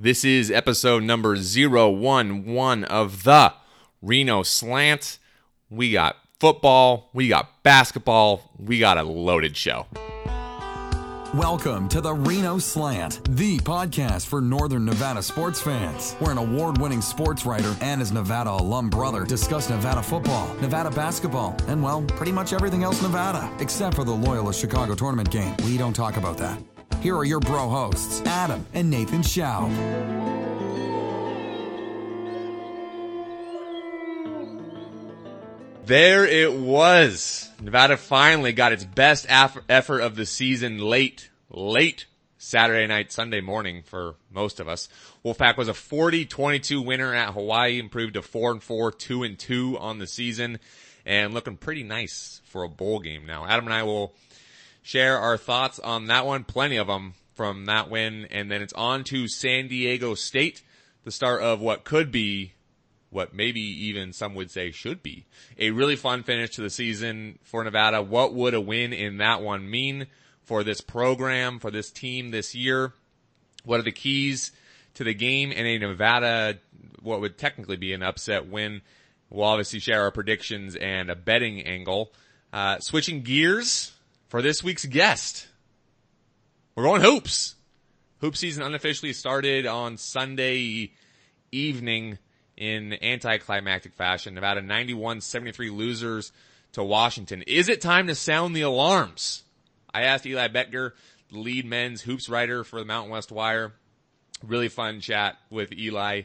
This is episode number 011 of the Reno Slant. We got football, we got basketball, we got a loaded show. Welcome to the Reno Slant, the podcast for Northern Nevada sports fans, where an award winning sports writer and his Nevada alum brother discuss Nevada football, Nevada basketball, and, well, pretty much everything else Nevada, except for the Loyola Chicago tournament game. We don't talk about that. Here are your bro hosts, Adam and Nathan Schaub. There it was. Nevada finally got its best effort of the season late, late Saturday night, Sunday morning for most of us. Wolfpack was a 40-22 winner at Hawaii, improved to 4 and 4, 2 and 2 on the season, and looking pretty nice for a bowl game now. Adam and I will share our thoughts on that one, plenty of them from that win, and then it's on to San Diego State, the start of what could be what maybe even some would say should be a really fun finish to the season for Nevada. What would a win in that one mean for this program, for this team this year? What are the keys to the game in a Nevada, what would technically be an upset win? We'll obviously share our predictions and a betting angle. Uh, switching gears for this week's guest. We're going hoops. Hoop season unofficially started on Sunday evening in anticlimactic fashion. Nevada 91-73 losers to Washington. Is it time to sound the alarms? I asked Eli Boettger, the lead men's hoops writer for the Mountain West Wire. Really fun chat with Eli.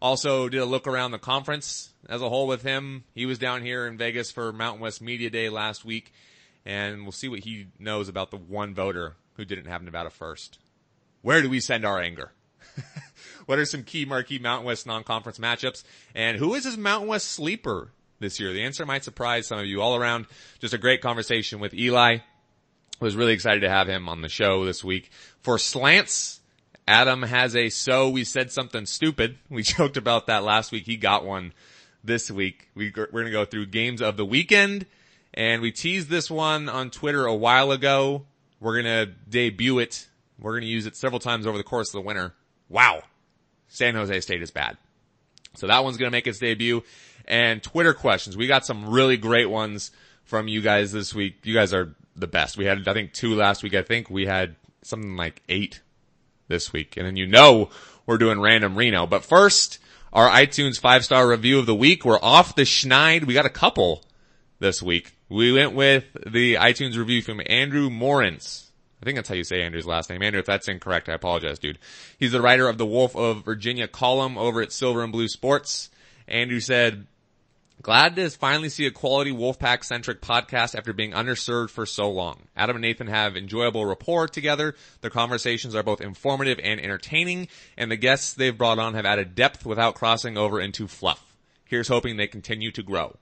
Also did a look around the conference as a whole with him. He was down here in Vegas for Mountain West Media Day last week and we'll see what he knows about the one voter who didn't have Nevada first. Where do we send our anger? what are some key marquee Mountain West non-conference matchups? And who is his Mountain West sleeper this year? The answer might surprise some of you all around. Just a great conversation with Eli. Was really excited to have him on the show this week. For slants, Adam has a so we said something stupid. We joked about that last week. He got one this week. We, we're going to go through games of the weekend and we teased this one on Twitter a while ago. We're going to debut it. We're going to use it several times over the course of the winter. Wow. San Jose State is bad. So that one's going to make its debut. And Twitter questions. We got some really great ones from you guys this week. You guys are the best. We had, I think, two last week. I think we had something like eight this week. And then you know we're doing random Reno. But first, our iTunes five star review of the week. We're off the schneid. We got a couple this week. We went with the iTunes review from Andrew Morans. I think that's how you say Andrew's last name. Andrew, if that's incorrect, I apologize, dude. He's the writer of the Wolf of Virginia column over at Silver and Blue Sports. Andrew said, Glad to finally see a quality Wolfpack centric podcast after being underserved for so long. Adam and Nathan have enjoyable rapport together. Their conversations are both informative and entertaining, and the guests they've brought on have added depth without crossing over into fluff. Here's hoping they continue to grow.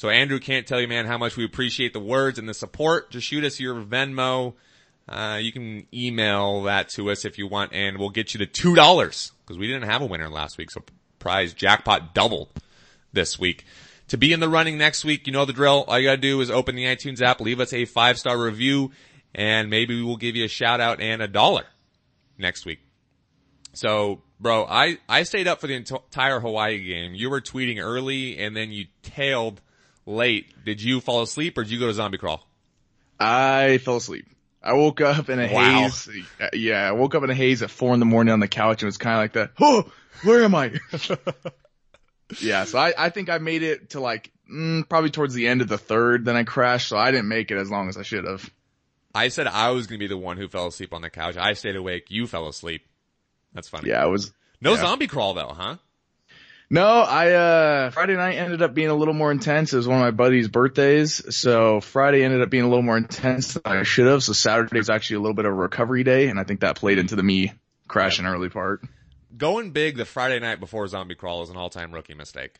So Andrew can't tell you, man, how much we appreciate the words and the support. Just shoot us your Venmo. Uh, you can email that to us if you want and we'll get you to $2 because we didn't have a winner last week. So prize jackpot doubled this week. To be in the running next week, you know the drill. All you gotta do is open the iTunes app, leave us a five star review, and maybe we will give you a shout out and a dollar next week. So, bro, I, I stayed up for the entire Hawaii game. You were tweeting early and then you tailed late, did you fall asleep or did you go to zombie crawl? I fell asleep. I woke up in a wow. haze. Yeah, I woke up in a haze at four in the morning on the couch and it was kind of like that. Oh, where am I? yeah, so I, I think I made it to like, mm, probably towards the end of the third, then I crashed, so I didn't make it as long as I should have. I said I was going to be the one who fell asleep on the couch. I stayed awake. You fell asleep. That's funny. Yeah, it was. No yeah. zombie crawl though, huh? No, I, uh, Friday night ended up being a little more intense. It was one of my buddy's birthdays. So Friday ended up being a little more intense than I should have. So Saturday was actually a little bit of a recovery day. And I think that played into the me crashing yeah. early part. Going big the Friday night before Zombie Crawl is an all time rookie mistake.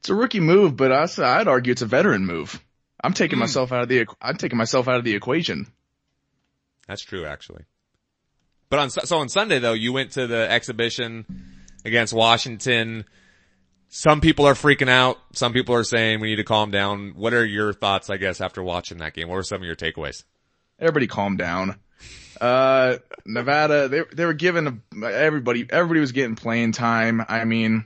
It's a rookie move, but I, I'd argue it's a veteran move. I'm taking mm. myself out of the, I'm taking myself out of the equation. That's true, actually. But on, so on Sunday though, you went to the exhibition against Washington some people are freaking out. Some people are saying we need to calm down. What are your thoughts, I guess, after watching that game? What were some of your takeaways? Everybody calm down. Uh, Nevada, they they were giving everybody everybody was getting playing time. I mean,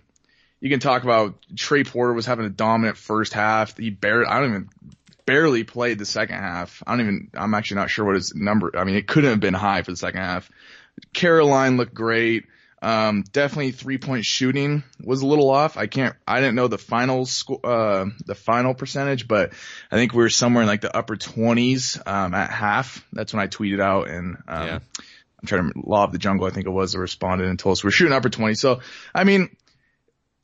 you can talk about Trey Porter was having a dominant first half. He barely, I don't even barely played the second half. I don't even, I'm actually not sure what his number. I mean, it couldn't have been high for the second half. Caroline looked great. Um, definitely three point shooting was a little off. I can't, I didn't know the final score, uh, the final percentage, but I think we were somewhere in like the upper twenties, um, at half. That's when I tweeted out and, um, yeah. I'm trying to law of the jungle. I think it was that responded and told us we're shooting upper 20. So, I mean,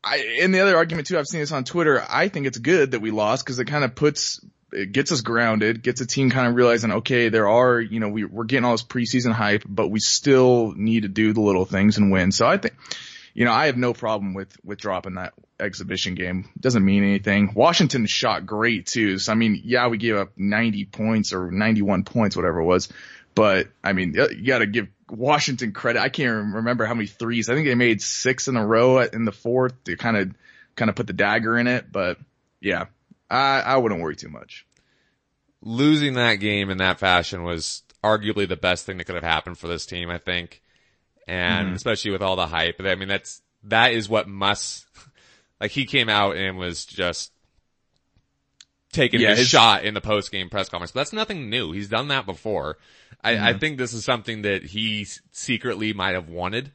I, in the other argument too, I've seen this on Twitter. I think it's good that we lost because it kind of puts it gets us grounded, gets a team kind of realizing, okay, there are, you know, we, we're getting all this preseason hype, but we still need to do the little things and win. So I think, you know, I have no problem with, with dropping that exhibition game. Doesn't mean anything. Washington shot great too. So I mean, yeah, we gave up 90 points or 91 points, whatever it was. But I mean, you gotta give Washington credit. I can't remember how many threes. I think they made six in a row in the fourth to kind of, kind of put the dagger in it. But yeah, I, I wouldn't worry too much. Losing that game in that fashion was arguably the best thing that could have happened for this team, I think. And mm-hmm. especially with all the hype. I mean, that's, that is what Muss, like he came out and was just taking yeah, his, his shot in the post game press conference. But that's nothing new. He's done that before. I, mm-hmm. I think this is something that he secretly might have wanted.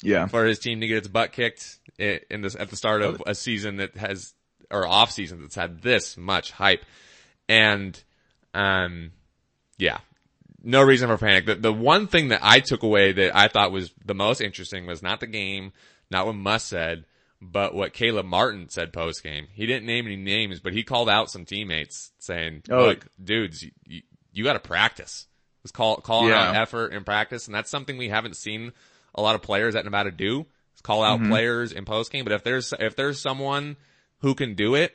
Yeah. For his team to get its butt kicked in this, at the start of a season that has or off season that's had this much hype. And, um, yeah, no reason for panic. The, the one thing that I took away that I thought was the most interesting was not the game, not what Muss said, but what Caleb Martin said post game. He didn't name any names, but he called out some teammates saying, oh. look, dudes, you, you, you got to practice. Was call, calling yeah. out effort and practice. And that's something we haven't seen a lot of players at Nevada do. Call out mm-hmm. players in post game. But if there's, if there's someone who can do it,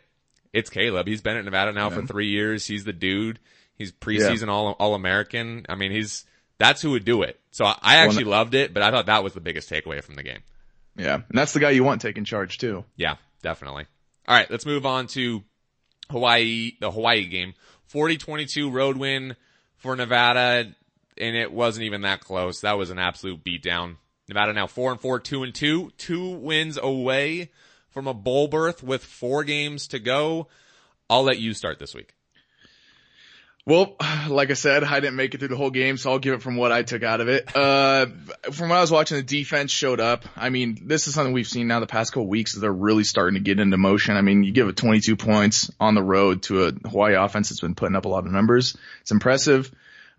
it's Caleb. He's been at Nevada now yeah. for three years. He's the dude. He's preseason yeah. all all American. I mean, he's that's who would do it. So I, I actually well, loved it, but I thought that was the biggest takeaway from the game. Yeah, and that's the guy you want taking charge too. Yeah, definitely. All right, let's move on to Hawaii, the Hawaii game. 40-22 road win for Nevada, and it wasn't even that close. That was an absolute beatdown. Nevada now four and four, two and two, two wins away from a bowl berth with four games to go. I'll let you start this week. Well, like I said, I didn't make it through the whole game, so I'll give it from what I took out of it. Uh, from what I was watching, the defense showed up. I mean, this is something we've seen now the past couple weeks. They're really starting to get into motion. I mean, you give it 22 points on the road to a Hawaii offense that's been putting up a lot of numbers. It's impressive.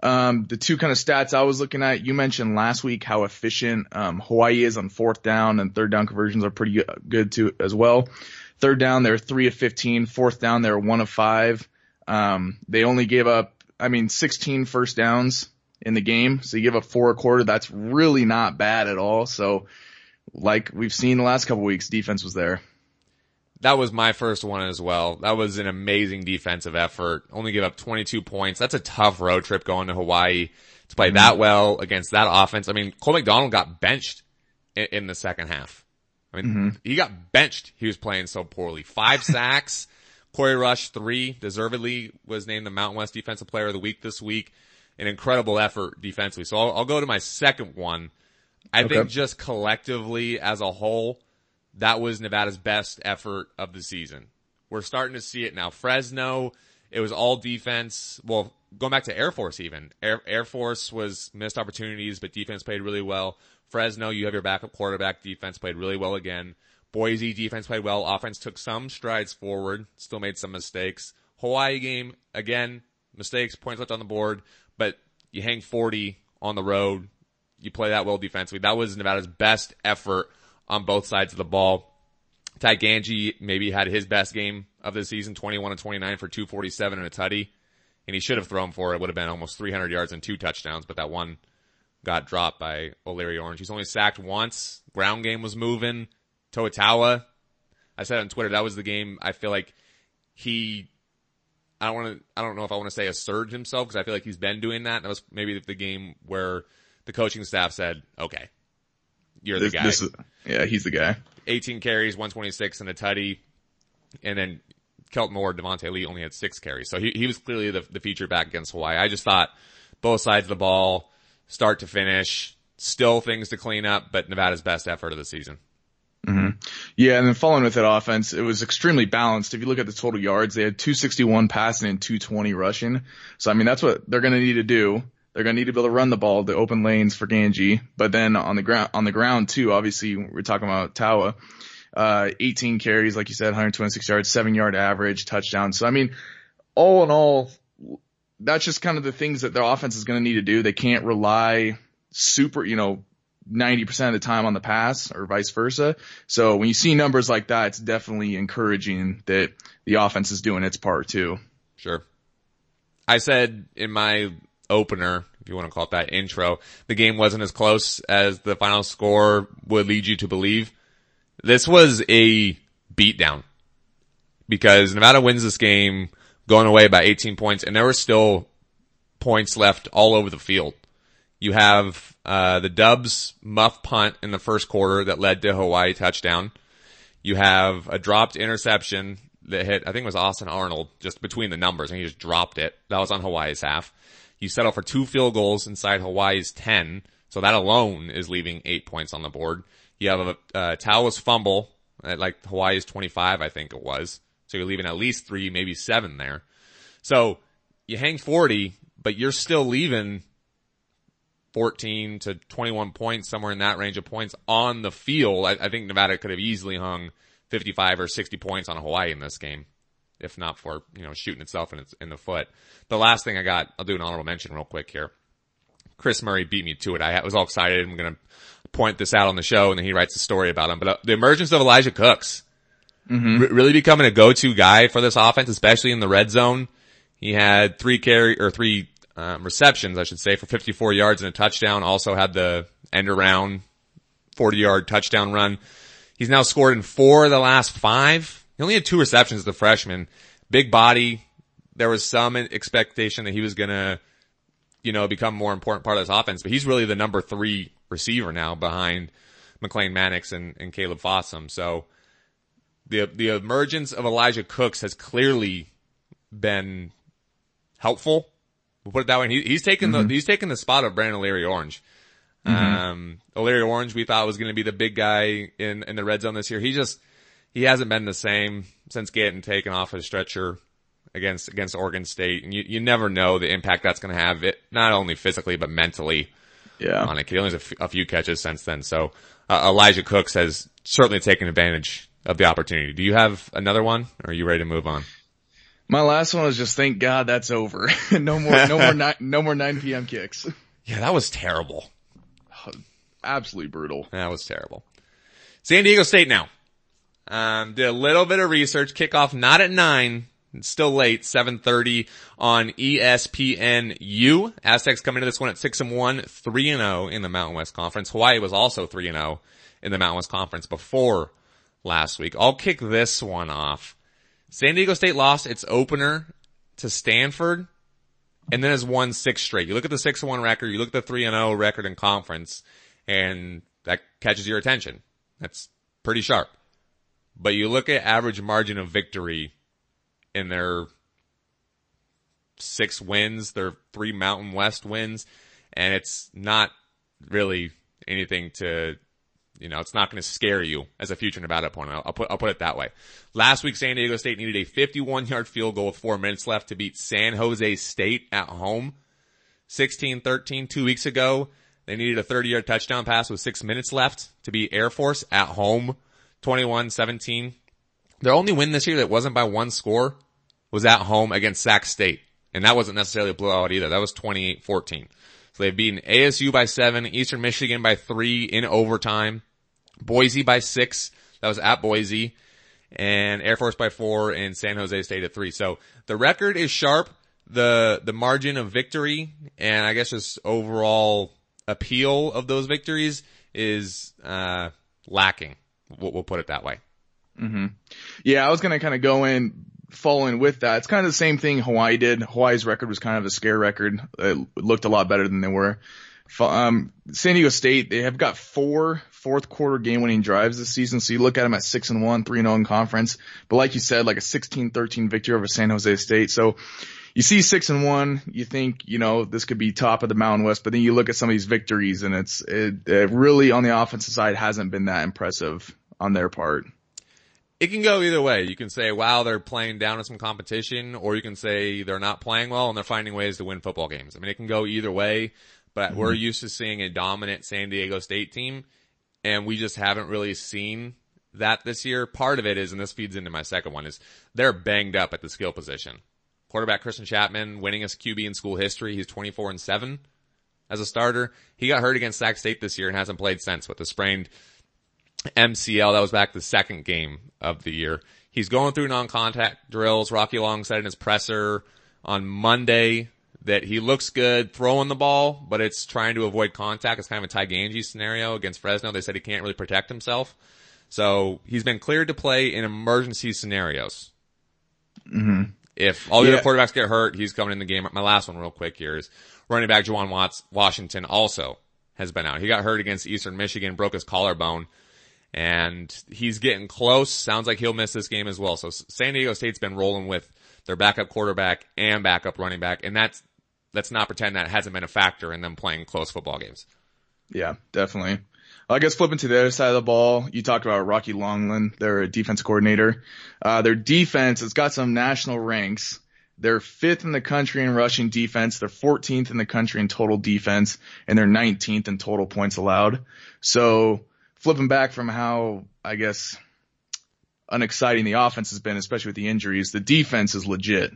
Um, the two kind of stats I was looking at, you mentioned last week how efficient um, Hawaii is on fourth down and third down conversions are pretty good too as well. Third down, they're three of 15. Fourth down, they're one of five. Um, they only gave up, I mean, 16 first downs in the game. So you give up four a quarter. That's really not bad at all. So like we've seen the last couple weeks, defense was there that was my first one as well. That was an amazing defensive effort. Only give up 22 points. That's a tough road trip going to Hawaii to play mm-hmm. that well against that offense. I mean, Cole McDonald got benched in, in the second half. I mean, mm-hmm. he got benched. He was playing so poorly. Five sacks. Korey Rush, three, deservedly was named the Mountain West Defensive Player of the Week this week. An incredible effort defensively. So I'll, I'll go to my second one. I okay. think just collectively as a whole, that was Nevada's best effort of the season. We're starting to see it now. Fresno, it was all defense. Well, going back to Air Force even. Air, Air Force was missed opportunities, but defense played really well. Fresno, you have your backup quarterback. Defense played really well again. Boise defense played well. Offense took some strides forward. Still made some mistakes. Hawaii game, again, mistakes, points left on the board, but you hang 40 on the road. You play that well defensively. That was Nevada's best effort on both sides of the ball. Ty Gangi maybe had his best game of the season, 21 and 29 for 247 and a tutty. And he should have thrown for it. would have been almost 300 yards and two touchdowns, but that one got dropped by O'Leary Orange. He's only sacked once. Ground game was moving. Toa Taua. I said on Twitter, that was the game I feel like he, I don't want to, I don't know if I want to say asserted himself because I feel like he's been doing that. That was maybe the game where the coaching staff said, okay, you're this, the guy. Is, yeah, he's the guy. 18 carries, 126 and a tutty. And then Kelton Moore, Devontae Lee only had six carries. So he, he was clearly the, the feature back against Hawaii. I just thought both sides of the ball, start to finish. Still things to clean up, but Nevada's best effort of the season. Mm-hmm. Yeah, and then following with that offense, it was extremely balanced. If you look at the total yards, they had 261 passing and 220 rushing. So I mean, that's what they're going to need to do. They're going to need to be able to run the ball the open lanes for Gangi. But then on the ground, on the ground too, obviously we're talking about Taua. Uh, 18 carries, like you said, 126 yards, seven yard average, touchdown. So I mean, all in all, that's just kind of the things that their offense is going to need to do. They can't rely super, you know, 90% of the time on the pass or vice versa. So when you see numbers like that, it's definitely encouraging that the offense is doing its part too. Sure. I said in my opener, if you want to call it that intro, the game wasn't as close as the final score would lead you to believe. This was a beatdown because Nevada wins this game going away by 18 points and there were still points left all over the field. You have uh, the Dubs muff punt in the first quarter that led to Hawaii touchdown. You have a dropped interception that hit, I think it was Austin Arnold, just between the numbers, and he just dropped it. That was on Hawaii's half. You settle for two field goals inside Hawaii's 10, so that alone is leaving eight points on the board. You have a uh, fumble at like Hawaii's 25, I think it was. So you're leaving at least three, maybe seven there. So you hang 40, but you're still leaving 14 to 21 points, somewhere in that range of points on the field. I, I, think Nevada could have easily hung 55 or 60 points on Hawaii in this game, if not for, you know, shooting itself in, its, in the foot. The last thing I got, I'll do an honorable mention real quick here. Chris Murray beat me to it. I was all excited. I'm going to point this out on the show and then he writes a story about him. But uh, the emergence of Elijah Cooks, mm-hmm. r- really becoming a go-to guy for this offense, especially in the red zone. He had three carry or three um, receptions, I should say, for 54 yards and a touchdown. Also had the end around 40 yard touchdown run. He's now scored in four of the last five. He only had two receptions as a freshman. Big body. There was some expectation that he was gonna, you know, become more important part of this offense, but he's really the number three receiver now behind McLane Mannix and, and Kaleb Fossum. So the, the emergence of Elijah Cooks has clearly been helpful We'll put it that way. He, he's taken mm-hmm. the he's taken the spot of Brandon O'Leary Orange. Mm-hmm. Um, O'Leary Orange, we thought was going to be the big guy in in the red zone this year. He just he hasn't been the same since getting taken off his stretcher against against Oregon State, and you you never know the impact that's going to have it not only physically but mentally. Yeah, on kid. He only has a, f- a few catches since then. So uh, Elijah Cooks has certainly taken advantage of the opportunity. Do you have another one, or are you ready to move on? My last one was just thank God that's over. no more, no more, ni- no more 9 p.m. kicks. Yeah, that was terrible. Absolutely brutal. That was terrible. San Diego State now. Um, did a little bit of research. Kickoff not at nine. It's still late. 7:30 on ESPNU. Aztecs coming to this one at six and one, three and zero oh in the Mountain West Conference. Hawaii was also three and zero oh in the Mountain West Conference before last week. I'll kick this one off. San Diego State lost its opener to Stanford and then has won six straight. You look at the 6-1 record, you look at the 3-0 record in conference, and that catches your attention. That's pretty sharp. But you look at average margin of victory in their six wins, their three Mountain West wins, and it's not really anything to you know, it's not going to scare you as a future Nevada opponent. I'll, put I'll put it that way. Last week, San Diego State needed a 51 yard field goal with four minutes left to beat San Jose State at home. 16-13 two weeks ago. They needed a 30 yard touchdown pass with six minutes left to beat Air Force at home. 21-17. Their only win this year that wasn't by one score was at home against Sac State. And that wasn't necessarily a blowout either. That was 28-14. So they've beaten ASU by seven, Eastern Michigan by three in overtime, Boise by six. That was at Boise and Air Force by four and San Jose State at three. So the record is sharp. The, the margin of victory and I guess just overall appeal of those victories is, uh, lacking. We'll, we'll put it that way. Mm-hmm. Yeah, I was gonna kind of go in following with that, it's kind of the same thing Hawaii did. Hawaii's record was kind of a scare record. It looked a lot better than they were. Um, San Diego State, they have got four fourth quarter game winning drives this season. So you look at them at six and one, three and zero oh in conference. But like you said, like a 16-13 victory over San Jose State. So you see six and one, you think, you know, this could be top of the Mountain West, but then you look at some of these victories and it's, it, it really on the offensive side hasn't been that impressive on their part. It can go either way. You can say, wow, they're playing down in some competition, or you can say they're not playing well and they're finding ways to win football games. I mean, it can go either way, but mm-hmm. we're used to seeing a dominant San Diego State team, and we just haven't really seen that this year. Part of it is, and this feeds into my second one, is they're banged up at the skill position. Quarterback Christian Chapman, winning winningest QB in school history. He's 24 and 7 as a starter. He got hurt against Sac State this year and hasn't played since with a sprained MCL. That was back the second game of the year. He's going through non-contact drills. Rocky Long said in his presser on Monday that he looks good throwing the ball, but it's trying to avoid contact. It's kind of a Ty Gangi scenario against Fresno. They said he can't really protect himself. So he's been cleared to play in emergency scenarios. Mm-hmm. If all the yeah. other quarterbacks get hurt, he's coming in the game. My last one real quick here is running back Juwan Watts, Washington also has been out. He got hurt against Eastern Michigan, broke his collarbone and he's getting close. Sounds like he'll miss this game as well. So San Diego State's been rolling with their backup quarterback and backup running back, and that's let's not pretend that hasn't been a factor in them playing close football games. Yeah, definitely. I guess flipping to the other side of the ball, you talked about Rocky Longland, their defense coordinator. Uh, their defense has got some national ranks. They're fifth in the country in rushing defense. They're 14th in the country in total defense, and they're 19th in total points allowed. So flipping back from how I guess unexciting the offense has been, especially with the injuries, the defense is legit.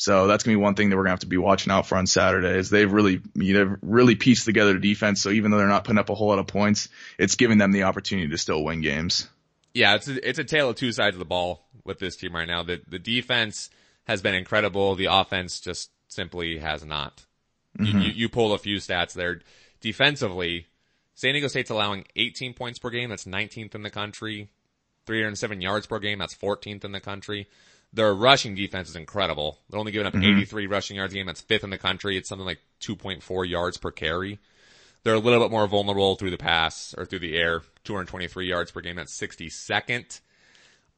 So that's gonna be one thing that we're gonna have to be watching out for on Saturday. Is they've really you know really pieced together the defense. So even though they're not putting up a whole lot of points, it's giving them the opportunity to still win games. Yeah, it's a, it's a tale of two sides of the ball with this team right now. The the defense has been incredible. The offense just simply has not. Mm-hmm. You, you, you pull a few stats there. Defensively, San Diego State's allowing 18 points per game. That's 19th in the country. 307 yards per game. That's 14th in the country. Their rushing defense is incredible. They're only giving up mm-hmm. 83 rushing yards a game. That's fifth in the country. It's something like 2.4 yards per carry. They're a little bit more vulnerable through the pass or through the air. 223 yards per game. That's 62nd.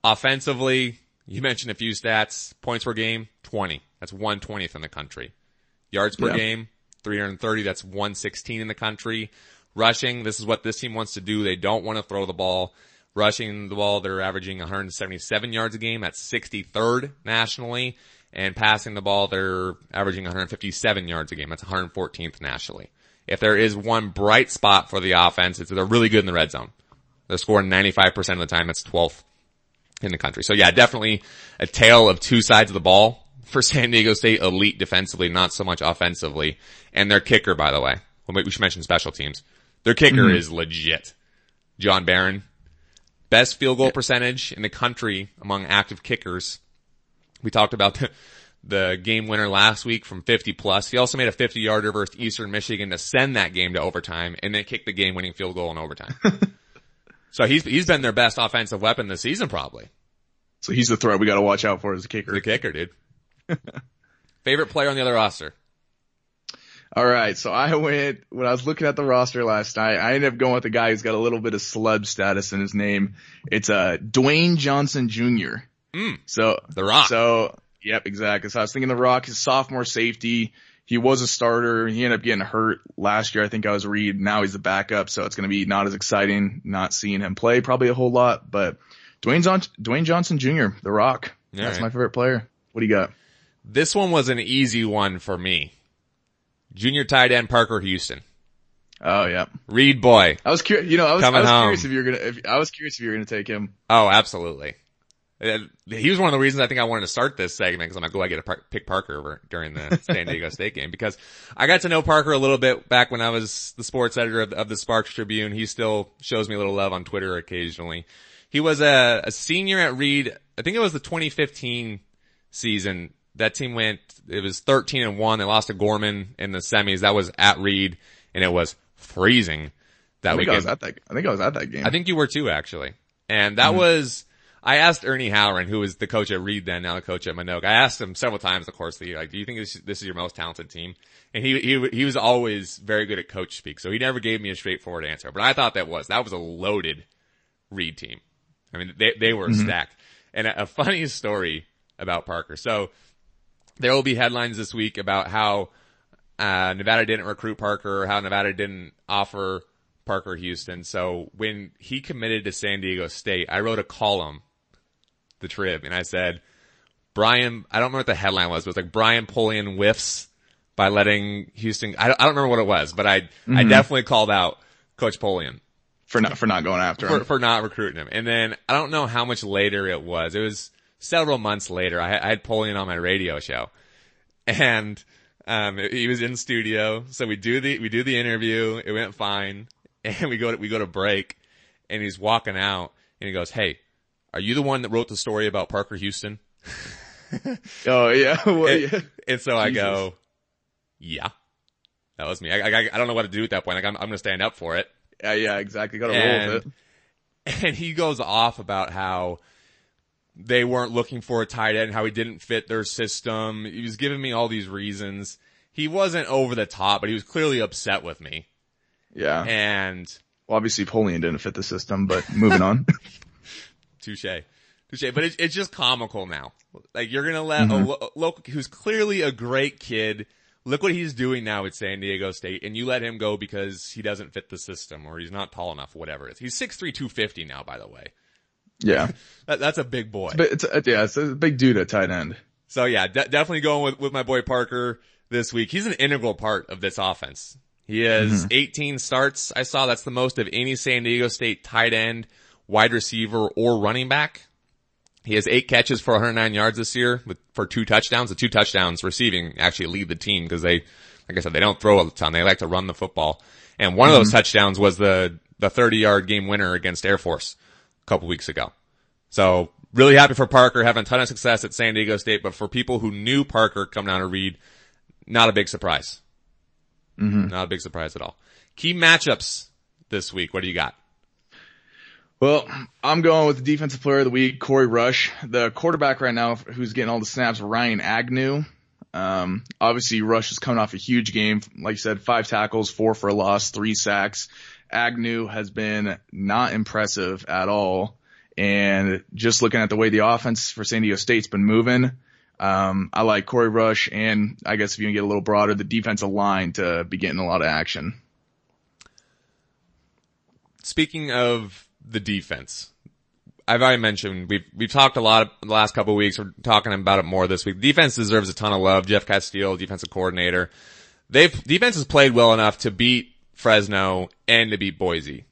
Offensively, you mentioned a few stats. Points per game, 20. That's 120th in the country. Yards per game, 330. That's 116 in the country. Rushing, this is what this team wants to do. They don't want to throw the ball. Rushing the ball, they're averaging 177 yards a game. That's 63rd nationally. And passing the ball, they're averaging 157 yards a game. That's 114th nationally. If there is one bright spot for the offense, it's they're really good in the red zone. They're scoring 95% of the time. That's 12th in the country. So yeah, definitely a tale of two sides of the ball for San Diego State. Elite defensively, not so much offensively. And their kicker, by the way. We should mention special teams. Their kicker mm-hmm. is legit. John Barron. Best field goal percentage in the country among active kickers. We talked about the, the game winner last week from 50 plus. He also made a 50 yarder versus Eastern Michigan to send that game to overtime and then kick the game winning field goal in overtime. so he's, he's been their best offensive weapon this season probably. So he's the threat we got to watch out for as a kicker. The kicker, dude. Favorite player on the other roster? All right. So I went, when I was looking at the roster last night, I ended up going with the guy who's got a little bit of celeb status in his name. It's, uh, Dwayne Johnson Jr. Mm, so, The Rock. So, yep, exactly. So I was thinking The Rock, his sophomore safety. He was a starter. He ended up getting hurt last year. I think I was read. Now he's the backup. So it's going to be not as exciting not seeing him play probably a whole lot, but Dwayne, Dwayne Johnson Jr., The Rock. All That's right. my favorite player. What do you got? This one was an easy one for me. Junior tight end Parker Houston. Oh yeah, Reed boy. I was curious. You know, I was, I was curious if you're gonna. If, I was curious if you're gonna take him. Oh, absolutely. Uh, he was one of the reasons I think I wanted to start this segment because I'm like, oh, I get to par- pick Parker over during the San Diego State game because I got to know Parker a little bit back when I was the sports editor of, of the Sparks Tribune. He still shows me a little love on Twitter occasionally. He was a, a senior at Reed. I think it was the 2015 season that team went, it was 13 and 1. They lost to Gorman in the semis. That was at Reed and it was freezing that I think weekend. I was at that, I think I was at that game. I think you were too actually. And that mm-hmm. was, I asked Ernie Howren, who was the coach at Reed then, now the coach at Manogue. I asked him several times, of course, the, like, do you think this, this is your most talented team? And he, he, he was always very good at coach speak. So he never gave me a straightforward answer, but I thought that was, that was a loaded Reed team. I mean, they, they were mm-hmm. stacked. And a, a funny story about Parker. So there will be headlines this week about how uh, Nevada didn't recruit Parker, or how Nevada didn't offer Parker Houston. So when he committed to San Diego State, I wrote a column, the Trib, and I said, Brian, I don't remember what the headline was, but it was like Brian Polian whiffs by letting Houston, I don't, I don't remember what it was, but I, mm-hmm. I definitely called out Coach Polian. For not, for not going after for, him. For not recruiting him. And then I don't know how much later it was. It was several months later. I, I had Polian on my radio show and, um, he was in studio. So we do the, we do the interview. It went fine. And we go to, we go to break and he's walking out and he goes, Hey, are you the one that wrote the story about Parker Houston? oh yeah. Well, and, yeah. and so I go, yeah, that was me. I, I, I don't know what to do at that point. Like I'm, I'm going to stand up for it. Yeah, yeah, exactly. Got to roll with it. And he goes off about how they weren't looking for a tight end, how he didn't fit their system. He was giving me all these reasons. He wasn't over the top, but he was clearly upset with me. Yeah. And well, obviously Polian didn't fit the system, but moving on. Touche. Touche. But it, it's just comical now. Like you're gonna let mm-hmm. a, lo- local who's clearly a great kid. Look what he's doing now at San Diego State, and you let him go because he doesn't fit the system or he's not tall enough, whatever it is. He's 6'3", 250 now, by the way. Yeah. that, that's a big boy. It's, it's, yeah, it's a big dude at tight end. So yeah, de- definitely going with, with my boy Parker this week. He's an integral part of this offense. He has mm-hmm. 18 starts. I saw that's the most of any San Diego State tight end, wide receiver, or running back. He has eight catches for 109 yards this year with, for two touchdowns. The two touchdowns receiving actually lead the team because they, like I said, they don't throw a ton. They like to run the football. And one mm-hmm. of those touchdowns was the, the 30 yard game winner against Air Force couple weeks ago. So really happy for Parker having a ton of success at San Diego State, but for people who knew Parker coming down to Reed, not a big surprise. Mm-hmm. Not a big surprise at all. Key matchups this week. What do you got? Well, I'm going with the defensive player of the week, Korey Rush. The quarterback right now who's getting all the snaps, Ryan Agnew. Um, obviously Rush is coming off a huge game. Like you said, five tackles, four for a loss, three sacks. Agnew has been not impressive at all. And just looking at the way the offense for San Diego State's been moving, um, I like Korey Rush and I guess if you can get a little broader, the defensive line to be getting a lot of action. Speaking of the defense. I've already mentioned we've we've talked a lot the last couple weeks. We're talking about it more this week. Defense deserves a ton of love. Jeff Casteel, defensive coordinator, they've defense has played well enough to beat Fresno and to beat Boise.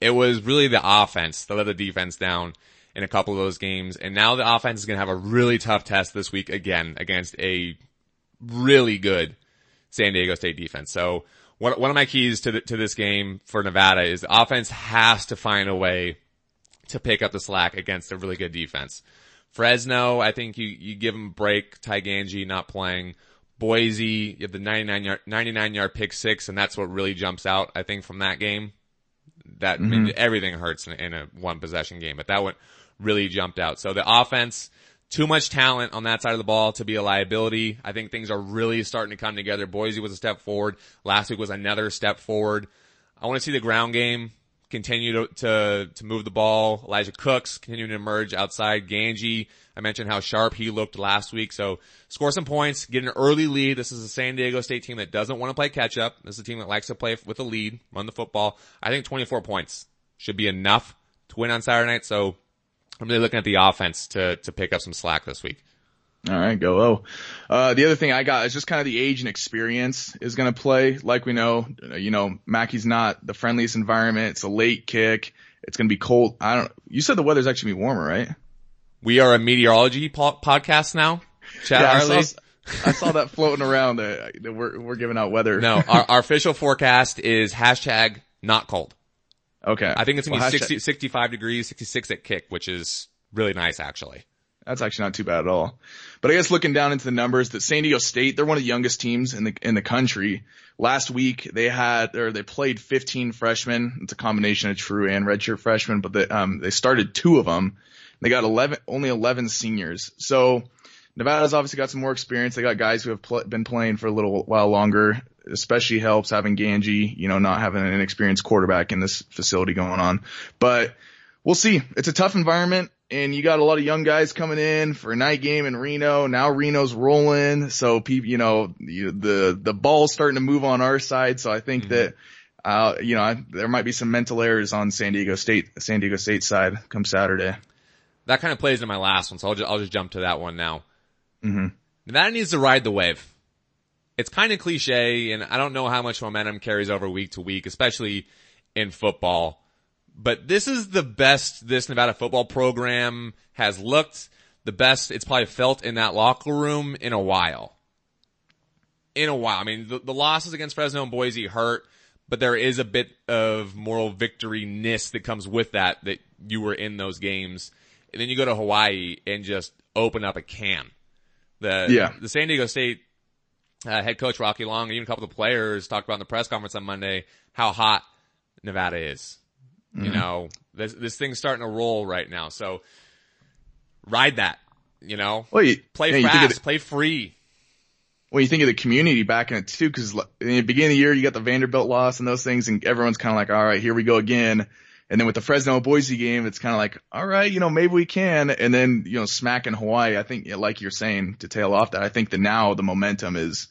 It was really the offense that let the defense down in a couple of those games, and now the offense is going to have a really tough test this week again against a really good San Diego State defense. So one, one of my keys to the, to this game for Nevada is the offense has to find a way to pick up the slack against a really good defense. Fresno, I think you, you give them a break. Ty Gangi not playing. Boise, you have the 99 yard, 99 yard pick six, and that's what really jumps out, I think, from that game. That mm-hmm. everything hurts in, in a one possession game, but that one really jumped out. So the offense, too much talent on that side of the ball to be a liability. I think things are really starting to come together. Boise was a step forward. Last week was another step forward. I want to see the ground game continue to, to, to move the ball. Elijah Cooks continuing to emerge outside. Gangi, I mentioned how sharp he looked last week. So score some points, get an early lead. This is a San Diego State team that doesn't want to play catch up. This is a team that likes to play with a lead, run the football. I think 24 points should be enough to win on Saturday night. So I'm really looking at the offense to, to pick up some slack this week. All right, go low. Uh, the other thing I got is just kind of the age and experience is going to play. Like we know, you know, Mackay's not the friendliest environment. It's a late kick. It's going to be cold. I don't, you said the weather's actually be warmer, right? We are a meteorology po- podcast now. Chad yeah, Harley. I saw, I saw that floating around that we're, we're giving out weather. No, our, our official forecast is hashtag not cold. Okay. I think it's gonna well, be 60, 65 degrees, 66 at kick, which is really nice actually. That's actually not too bad at all. But I guess looking down into the numbers that San Diego State, they're one of the youngest teams in the, in the country. Last week they had, or they played 15 freshmen. It's a combination of true and redshirt freshmen, but they, um, they started two of them. They got 11, only 11 seniors. So Nevada's obviously got some more experience. They got guys who have pl- been playing for a little while longer especially helps having Gangi, you know, not having an inexperienced quarterback in this facility going on. But we'll see. It's a tough environment. And you got a lot of young guys coming in for a night game in Reno. Now Reno's rolling, so people, you know, the the, the ball's starting to move on our side. So I think mm-hmm. that. Uh, you know, I, there might be some mental errors on San Diego State, San Diego State side come Saturday. That kind of plays in my last one, so I'll just, I'll just jump to that one now. Mm-hmm. Nevada needs to ride the wave. It's kind of cliche, and I don't know how much momentum carries over week to week, especially in football. But this is the best this Nevada football program has looked, the best it's probably felt in that locker room in a while. In a while. I mean, the, the losses against Fresno and Boise hurt, but there is a bit of moral victory-ness that comes with that, that you were in those games. And then you go to Hawaii and just open up a can. The, yeah. the San Diego State uh, head coach Rocky Long and even a couple of the players talked about in the press conference on Monday how hot Nevada is. Mm-hmm. You know, this, this thing's starting to roll right now. So ride that, you know, well, you, play yeah, fast, the, play free. When you think of the community back in it too, cause in the beginning of the year, you got the Vanderbilt loss and those things and everyone's kind of like, all right, here we go again. And then with the Fresno Boise game, it's kind of like, all right, you know, maybe we can. And then, you know, smack in Hawaii, I think, like you're saying, to tail off that, I think that now the momentum is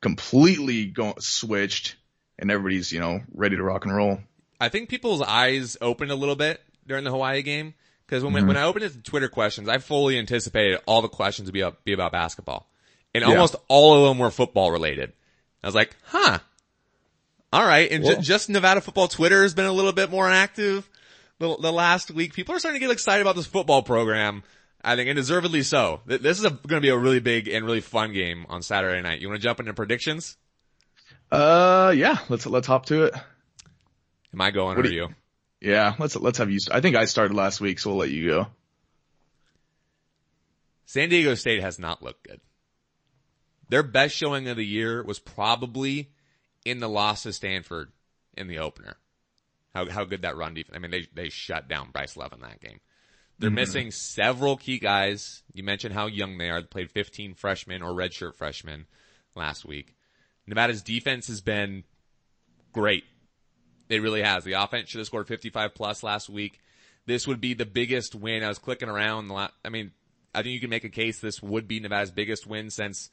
completely going, switched and everybody's, you know, ready to rock and roll. I think people's eyes opened a little bit during the Hawaii game. Cause when, mm-hmm. when I opened it to Twitter questions, I fully anticipated all the questions to be, up, be about basketball. And yeah. almost all of them were football related. I was like, huh, all right. And ju- just Nevada football Twitter has been a little bit more active the, the last week. People are starting to get excited about this football program. I think, and deservedly so. This is going to be a really big and really fun game on Saturday night. You want to jump into predictions? Uh, yeah. Let's let's hop to it. Am I going what or you, you? Yeah, let's let's have you. I think I started last week, so we'll let you go. San Diego State has not looked good. Their best showing of the year was probably in the loss to Stanford in the opener. How how good that run defense. I mean, they they shut down Bryce Love in that game. They're mm-hmm. missing several key guys. You mentioned how young they are. They played 15 freshmen or redshirt freshmen last week. Nevada's defense has been great. It really has. The offense should have scored 55 plus last week. This would be the biggest win. I was clicking around. I mean, I think you can make a case this would be Nevada's biggest win since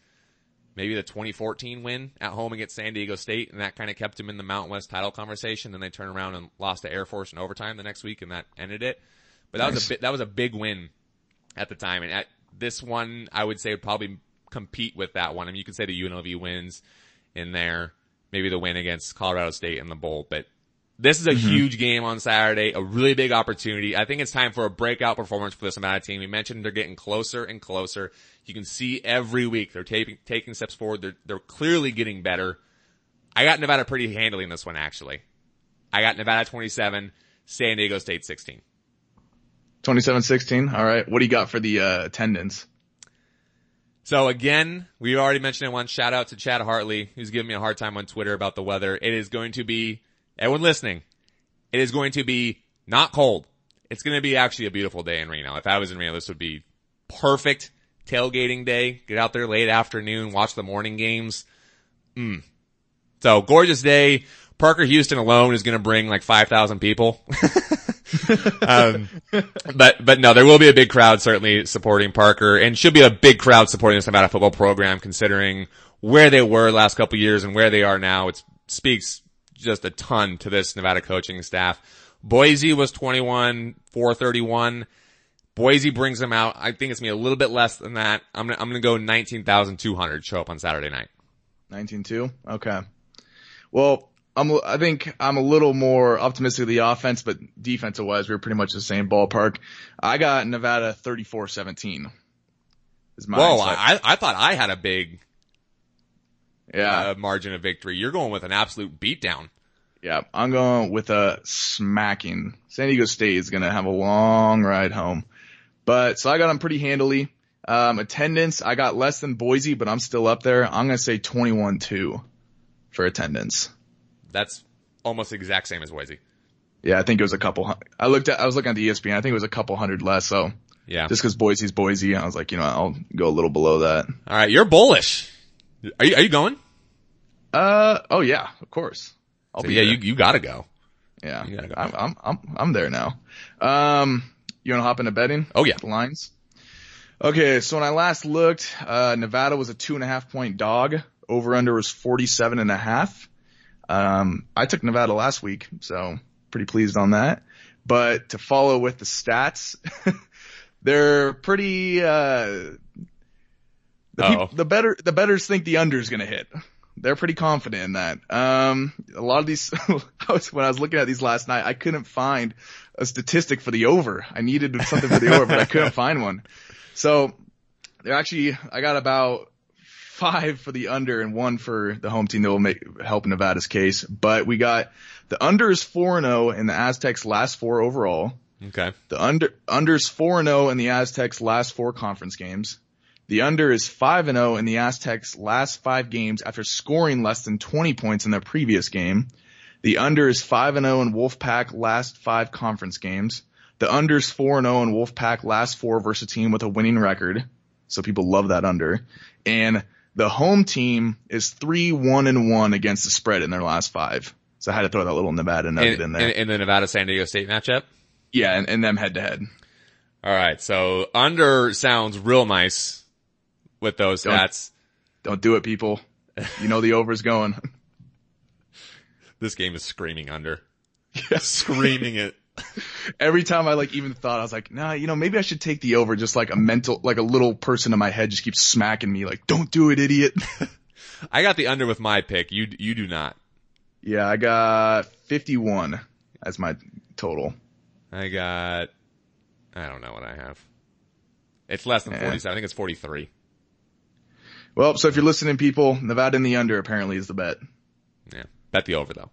maybe the 2014 win at home against San Diego State, and that kind of kept them in the Mountain West title conversation. Then they turned around and lost to Air Force in overtime the next week, and that ended it. But that nice. was a bit, that was a big win at the time, and at this one, I would say would probably compete with that one. I mean, you could say the UNLV wins in there, maybe the win against Colorado State in the bowl, but this is a mm-hmm. huge game on Saturday, a really big opportunity. I think it's time for a breakout performance for this Nevada team. We mentioned they're getting closer and closer. You can see every week they're taking, taking steps forward. They're, they're clearly getting better. I got Nevada pretty handily in this one, actually. I got Nevada 27, San Diego State 16. 27-16. All right. What do you got for the uh, attendance? So again, we already mentioned it once. Shout out to Chad Hartley, who's giving me a hard time on Twitter about the weather. It is going to be everyone listening, it is going to be not cold. It's going to be actually a beautiful day in Reno. If I was in Reno, this would be perfect tailgating day. Get out there late afternoon, watch the morning games. Mm. So gorgeous day. Parker Houston alone is going to bring like 5,000 people. um, but, but no, there will be a big crowd certainly supporting Parker and should be a big crowd supporting this Nevada football program considering where they were last couple years and where they are now. It speaks just a ton to this Nevada coaching staff. Boise was 21, 431. Boise brings them out. I think it's gonna be a little bit less than that. I'm gonna, I'm gonna go 19,200 show up on Saturday night. 19-2? Okay. Well, I'm, I think I'm a little more optimistic of the offense, but defensive wise, we are pretty much the same ballpark. I got Nevada 34-17. Is my Whoa, I, I thought I had a big yeah. Uh, margin of victory. You're going with an absolute beatdown. Yeah, I'm going with a smacking. San Diego State is going to have a long ride home. But, so I got them pretty handily. Um, attendance, I got less than Boise, but I'm still up there. I'm going to say 21-2 for attendance. That's almost the exact same as Boise. Yeah, I think it was a couple. I looked at, I was looking at the ESPN. I think it was a couple hundred less. So yeah, just because Boise's Boise, I was like, you know, I'll go a little below that. All right, you're bullish. Are you, are you going? Uh, oh yeah, of course. I'll so, be yeah, there. you, you gotta go. Yeah, gotta go. I'm, I'm, I'm, I'm there now. Um, You want to hop into betting? Oh yeah. The lines. Okay, so when I last looked, uh, Nevada was a two and a half point dog. Over under was 47 and a half. Um, I took Nevada last week, so pretty pleased on that. But to follow with the stats, they're pretty, uh, the, peop- the better, the betters think the under is going to hit. They're pretty confident in that. Um, a lot of these, I was, when I was looking at these last night, I couldn't find a statistic for the over. I needed something for the over, but I couldn't find one. So they're actually, I got about five for the under and one for the home team that will make, help Nevada's case. But we got the under is 4-0 in the Aztecs last four overall. Okay. The under, under's 4-0 in the Aztecs last four conference games. The under is 5 and 0 in the Aztecs last five games after scoring less than 20 points in their previous game. The under is 5 and 0 in Wolfpack last five conference games. The under's 4 and 0 in Wolfpack last four versus a team with a winning record. So people love that under. And the home team is 3-1 and 1 against the spread in their last five. So I had to throw that little Nevada nugget In, in there. in, in the Nevada San Diego State matchup. yeah, and, and them head to head. All right. So under sounds real nice with those Don't- stats. Don't do it, people. You know the over's going. This game is screaming under. Yeah. Screaming it. Every time I like even thought, I was like, nah, you know, maybe I should take the over. Just like a mental, like a little person in my head just keeps smacking me like, don't do it, idiot. I got the under with my pick. You you do not. yeah, I got 51 as my total. I got. I don't know what I have. It's less than Yeah. 47. I think it's 43. Well, so if you're listening, people, Nevada in the under apparently is the bet. Yeah. Bet the over though.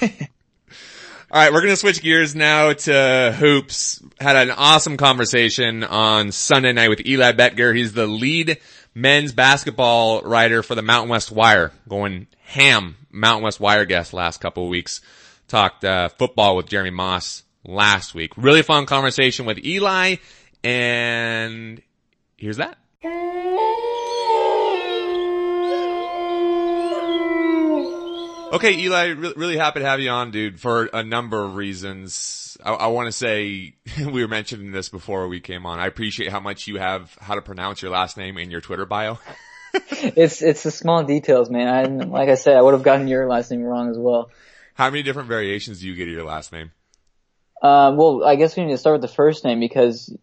All right, we're going to switch gears now to hoops. Had an awesome conversation on Sunday night with Eli Boettger. He's the lead men's basketball writer for the Mountain West Wire, going ham Mountain West Wire guest last couple of weeks. Talked uh, football with Jeremy Mauss last week. Really fun conversation with Eli, and here's that. Okay, Eli, really happy to have you on, dude, for a number of reasons. I, I want to say, we were mentioning this before we came on. I appreciate how much you have how to pronounce your last name in your Twitter bio. It's it's the small details, man. I, like I said, I would have gotten your last name wrong as well. How many different variations do you get of your last name? Uh, well, I guess we need to start with the first name because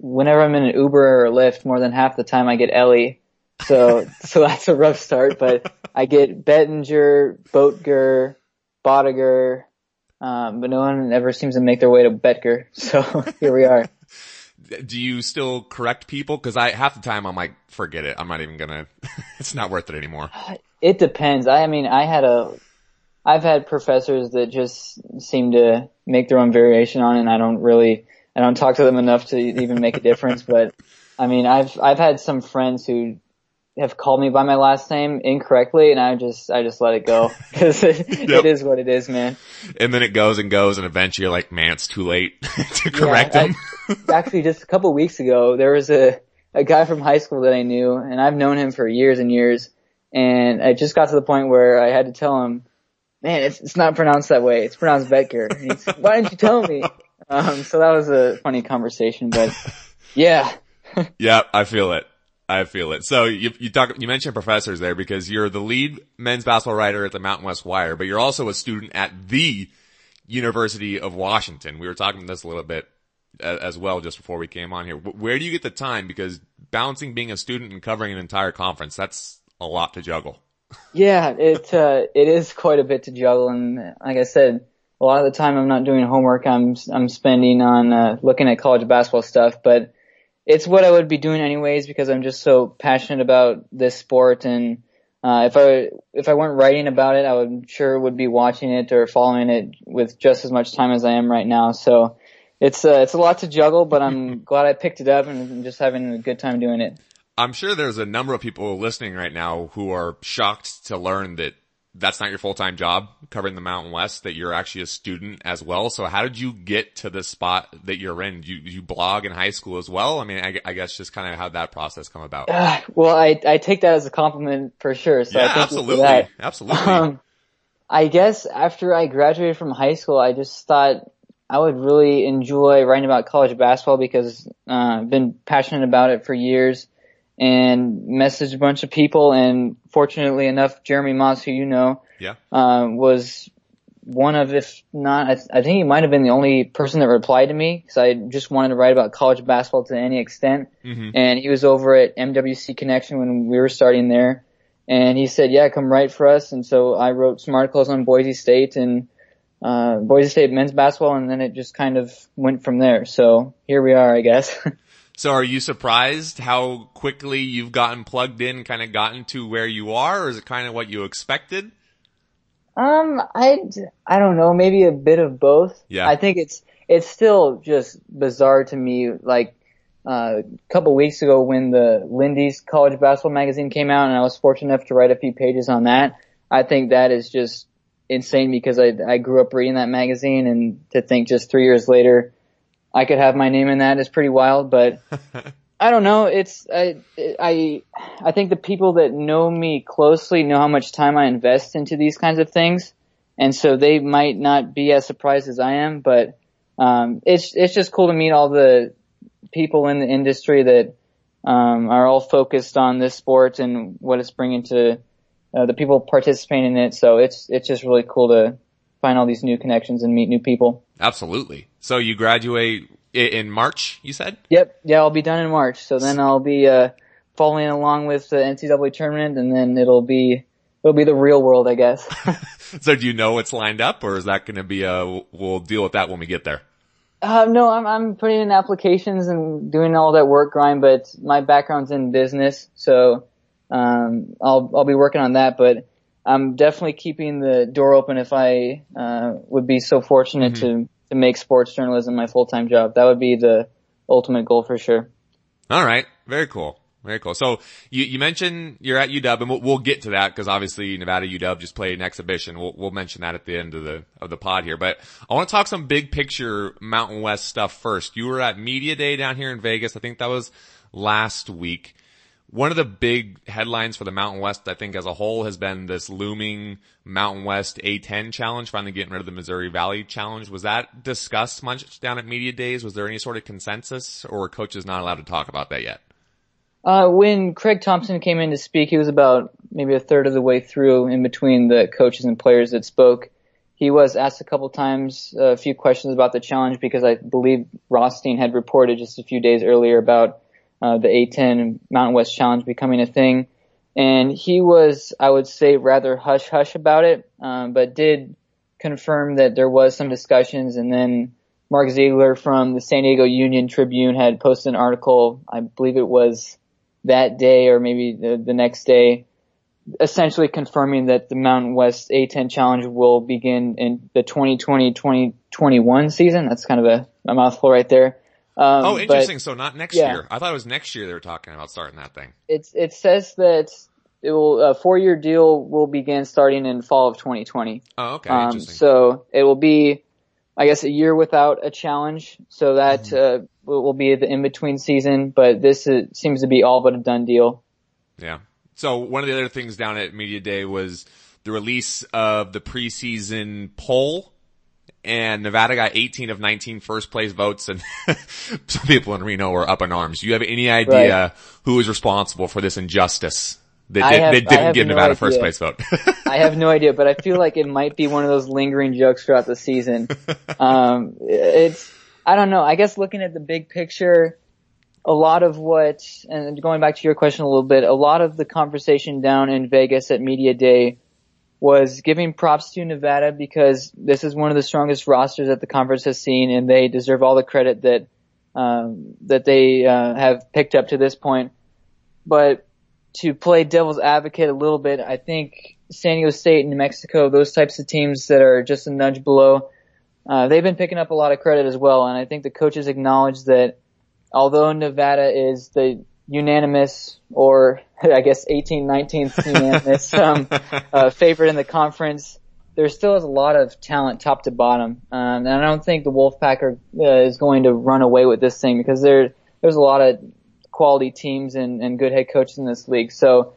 whenever I'm in an Uber or Lyft, more than half the time I get Ellie. So so that's a rough start. But I get Bettinger, Boatger, Bodiger, um, but no one ever seems to make their way to Boettger. So here we are. Do you still correct people? Cause I, half the time I'm like, forget it. I'm not even gonna, it's not worth it anymore. It depends. I, I mean, I had a, I've had professors that just seem to make their own variation on it and I don't really, I don't talk to them enough to even make a difference, but I mean, I've, I've had some friends who have called me by my last name incorrectly and I just, I just let it go because it, Yep. it is what it is, man. And then it goes and goes and eventually you're like, man, it's too late to correct Yeah, I- them. Actually, just a couple weeks ago, there was a, a guy from high school that I knew and I've known him for years and years and I just got to the point where I had to tell him, man, it's, it's not pronounced that way. It's pronounced Betker. And he's, why didn't you tell me? Um, so that was a funny conversation, but yeah, yeah, I feel it. I feel it. So you, you talk, you mentioned professors there because you're the lead men's basketball writer at the Mountain West Wire, but you're also a student at the University of Washington. We were talking about this a little bit as well just before we came on here. Where do you get the time? Because balancing being a student and covering an entire conference, that's a lot to juggle. yeah, it, uh, it is quite a bit to juggle. And like I said, a lot of the time I'm not doing homework. I'm, I'm spending on, uh, looking at college basketball stuff, but it's what I would be doing anyways because I'm just so passionate about this sport and uh, if I if I weren't writing about it, I would sure would be watching it or following it with just as much time as I am right now. So it's uh, it's a lot to juggle, but I'm glad I picked it up and I'm just having a good time doing it. I'm sure there's a number of people listening right now who are shocked to learn that that's not your full-time job covering the Mountain West, that you're actually a student as well. So how did you get to the spot that you're in? You, you blog in high school as well? I mean, I, I guess just kind of how that process come about. Uh, well, I I take that as a compliment for sure. So I yeah, thank you for absolutely. Absolutely. Um, I guess after I graduated from high school, I just thought I would really enjoy writing about college basketball because uh, I've been passionate about it for years and messaged a bunch of people. And fortunately enough, Jeremy Mauss, who you know, Yeah. uh, was one of, if not, I, I think he might have been the only person that replied to me because I just wanted to write about college basketball to any extent. Mhm. And he was over at MWC Connection when we were starting there. And he said, yeah, come write for us. And so I wrote some articles on Boise State and, uh, Boise State men's basketball and then it just kind of went from there. So here we are, I guess. So are you surprised how quickly you've gotten plugged in, kind of gotten to where you are, or is it kind of what you expected? Um, I, I don't know, maybe a bit of both. Yeah. I think it's, it's still just bizarre to me. Like, uh, a couple weeks ago when the Lindy's college basketball magazine came out and I was fortunate enough to write a few pages on that. I think that is just insane because I, I grew up reading that magazine and to think just three years later I could have my name in that is pretty wild, but I don't know. It's I I I think the people that know me closely know how much time I invest into these kinds of things, and so they might not be as surprised as I am. But um, it's it's just cool to meet all the people in the industry that um, are all focused on this sport and what it's bringing to uh, the people participating in it. So it's it's just really cool to find all these new connections and meet new people. Absolutely. So you graduate in March, you said? Yep. Yeah, I'll be done in March. So then I'll be uh following along with the NCAA tournament, and then it'll be it'll be the real world, I guess. So do you know what's lined up, or is that going to be a? We'll deal with that when we get there. uh, no, I'm I'm putting in applications and doing all that work grind, but my background's in business, so um I'll I'll be working on that, but. I'm definitely keeping the door open if I uh, would be so fortunate to to make sports journalism my full time job. That would be the ultimate goal for sure. All right. Very cool. Very cool. So you, you mentioned you're at UW and we'll, we'll get to that because obviously Nevada UW just played an exhibition. We'll, we'll mention that at the end of the, of the pod here, but I want to talk some big picture Mountain West stuff first. You were at media day down here in Vegas. I think that was last week. One of the big headlines for the Mountain West, I think as a whole has been this looming Mountain West A10 challenge, finally getting rid of the Missouri Valley challenge. Was that discussed much down at media days? Was there any sort of consensus or coaches not allowed to talk about that yet? Uh, when Craig Thompson came in to speak, he was about maybe a third of the way through in between the coaches and players that spoke. He was asked a couple times uh, a few questions about the challenge because I believe Rothstein had reported just a few days earlier about uh, the A10 Mountain West Challenge becoming a thing. And he was, I would say, rather hush hush about it, um, but did confirm that there was some discussions. And then Mark Ziegler from the San Diego Union Tribune had posted an article, I believe it was that day or maybe the, the next day, essentially confirming that the Mountain West A10 Challenge will begin in the 2020-2021 season. That's kind of a, a mouthful right there. Um, Oh, but interesting. So not next yeah. year. I thought it was next year they were talking about starting that thing. It's, it says that it will, a four year deal will begin starting in fall of 2020. Oh, okay. Um, so it will be, I guess, a year without a challenge. So that Mm-hmm. uh, will be the in between season. But this uh, seems to be all but a done deal. Yeah. So one of the other things down at Media Day was the release of the preseason poll. And Nevada got 18 of 19 first place votes and some people in Reno were up in arms. Do you have any idea who was responsible for this injustice that, did, have, that didn't give no Nevada first place vote? I have no idea, but I feel like it might be one of those lingering jokes throughout the season. Um, it's, I don't know. I guess looking at the big picture, a lot of what, and going back to your question a little bit, a lot of the conversation down in Vegas at Media Day was giving props to Nevada because this is one of the strongest rosters that the conference has seen, and they deserve all the credit that um, that they uh, have picked up to this point. But to play devil's advocate a little bit, I think San Diego State and New Mexico, those types of teams that are just a nudge below, uh, they've been picking up a lot of credit as well. And I think the coaches acknowledge that although Nevada is the unanimous or I guess 18, 19th unanimous um, uh, favorite in the conference, there still is a lot of talent top to bottom. Um, and I don't think the Wolfpack are, uh, is going to run away with this thing because there there's a lot of quality teams and, and good head coaches in this league. So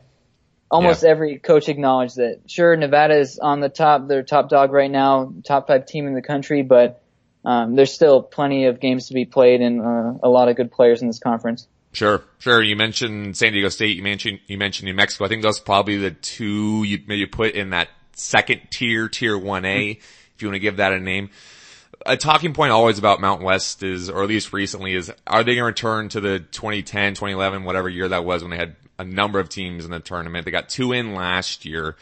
almost every coach acknowledged that. Sure, Nevada is on the top; they're top dog right now, top five team in the country. But um, there's still plenty of games to be played and uh, a lot of good players in this conference. Sure, sure. You mentioned San Diego State. You mentioned you mentioned New Mexico. I think those are probably the two you maybe put in that second tier, tier one A, hmm. if you want to give that a name. A talking point always about Mountain West is, or at least recently, is are they going to return to the 2010, 2011, whatever year that was when they had a number of teams in the tournament? They got two in last year.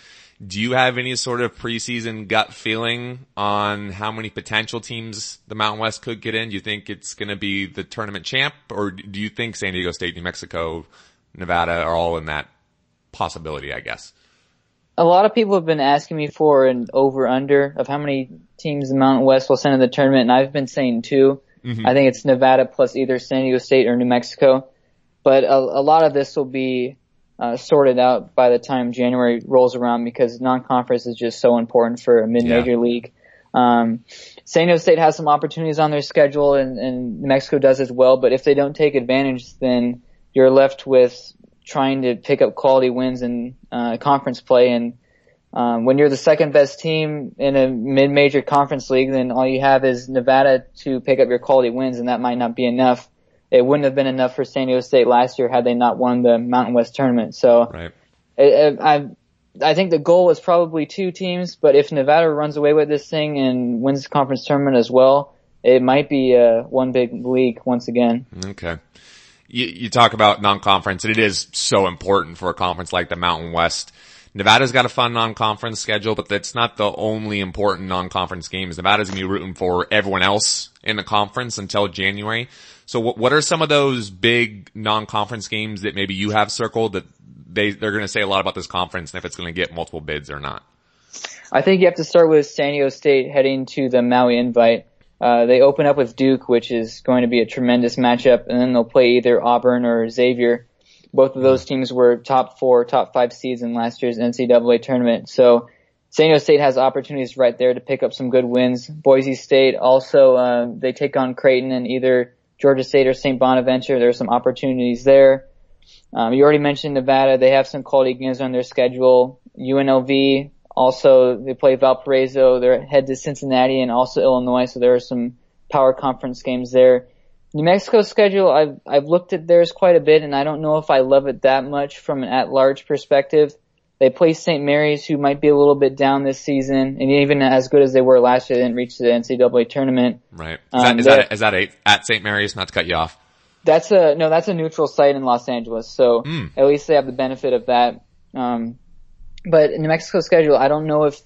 Do you have any sort of preseason gut feeling on how many potential teams the Mountain West could get in? Do you think it's going to be the tournament champ or do you think San Diego State, New Mexico, Nevada are all in that possibility, I guess? A lot of people have been asking me for an over under of how many teams the Mountain West will send in the tournament and I've been saying 2 mm-hmm. I think it's Nevada plus either San Diego State or New Mexico. But a, a lot of this will be uh, sorted out by the time January rolls around because non-conference is just so important for a mid-major yeah. league. Um, San Diego State has some opportunities on their schedule and, and New Mexico does as well, but if they don't take advantage, then you're left with trying to pick up quality wins in uh, conference play. And um, when you're the second best team in a mid-major conference league, then all you have is Nevada to pick up your quality wins, and that might not be enough it wouldn't have been enough for San Diego State last year had they not won the Mountain West tournament. So right. I, I think the goal was probably two teams, but if Nevada runs away with this thing and wins the conference tournament as well, it might be uh, one big league once again. Okay. You, you talk about non-conference, and it is so important for a conference like the Mountain West. Nevada's got a fun non-conference schedule, but that's not the only important non-conference games. Nevada's gonna be rooting for everyone else in the conference until January. So what, what are some of those big non-conference games that maybe you have circled that they, they're going to say a lot about this conference and if it's going to get multiple bids or not? I think you have to start with San Diego State heading to the Maui Invite. Uh, they open up with Duke, which is going to be a tremendous matchup, and then they'll play either Auburn or Xavier. Both of those teams were top four, top five seeds in last year's NCAA tournament. So San Diego State has opportunities right there to pick up some good wins. Boise State also, uh, they take on Creighton and either Georgia State or St. Bonaventure. There are some opportunities there. Um, you already mentioned Nevada. They have some quality games on their schedule. UNLV also they play Valparaiso. They're head to Cincinnati and also Illinois. So there are some power conference games there. New Mexico's schedule, I've I've looked at theirs quite a bit, and I don't know if I love it that much from an at-large perspective. They play St. Mary's, who might be a little bit down this season, and even as good as they were last year, they didn't reach the NCAA tournament. Right. Is that, um, is that, is that a, at St. Mary's? Not to cut you off. That's a no. That's a neutral site in Los Angeles, so mm. at least they have the benefit of that. Um, but New Mexico schedule, I don't know if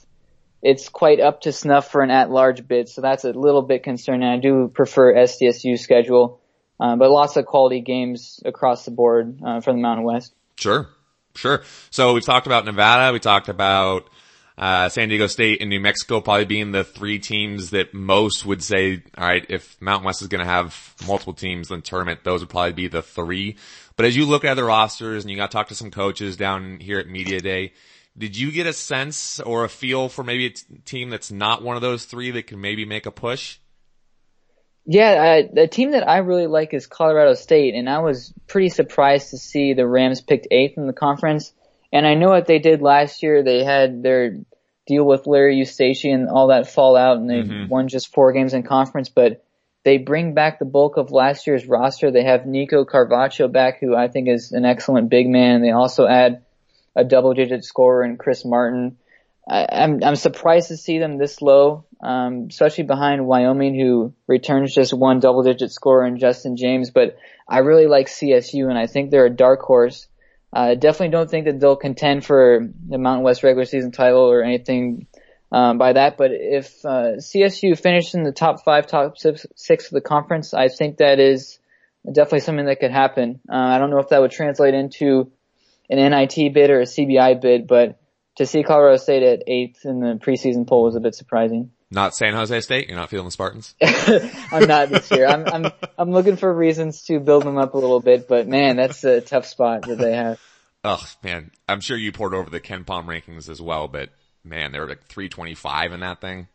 it's quite up to snuff for an at-large bid, so that's a little bit concerning. I do prefer SDSU schedule, uh, but lots of quality games across the board uh, for the Mountain West. Sure, Sure. So we've talked about Nevada. We talked about uh, San Diego State and New Mexico probably being the three teams that most would say, all right, if Mountain West is going to have multiple teams in the tournament, those would probably be the three. But as you look at the rosters and you got to talk to some coaches down here at Media Day, did you get a sense or a feel for maybe a t- team that's not one of those three that can maybe make a push? Yeah, uh, the team that I really like is Colorado State, and I was pretty surprised to see the Rams picked eighth in the conference. And I know what they did last year. They had their deal with Larry Eustachy and all that fallout, and they mm-hmm. won just four games in conference. But they bring back the bulk of last year's roster. They have Nico Carvacho back, who I think is an excellent big man. They also add a double-digit scorer in Chris Martin. I, I'm I'm surprised to see them this low um, especially behind Wyoming, who returns just one double-digit scorer in Justin James. But I really like CSU, and I think they're a dark horse. I uh, definitely don't think that they'll contend for the Mountain West regular season title or anything um, by that. But if uh, CSU finishes in the top five, top six, of the conference, I think that is definitely something that could happen. Uh, I don't know if that would translate into an NIT bid or a CBI bid, but to see Colorado State at eighth in the preseason poll was a bit surprising. Not San Jose State. You're not feeling the Spartans. I'm not this year. I'm I'm I'm looking for reasons to build them up a little bit, but man, that's a tough spot that they have. Oh man, I'm sure you poured over the KenPom rankings as well, but man, they're like 325 in that thing.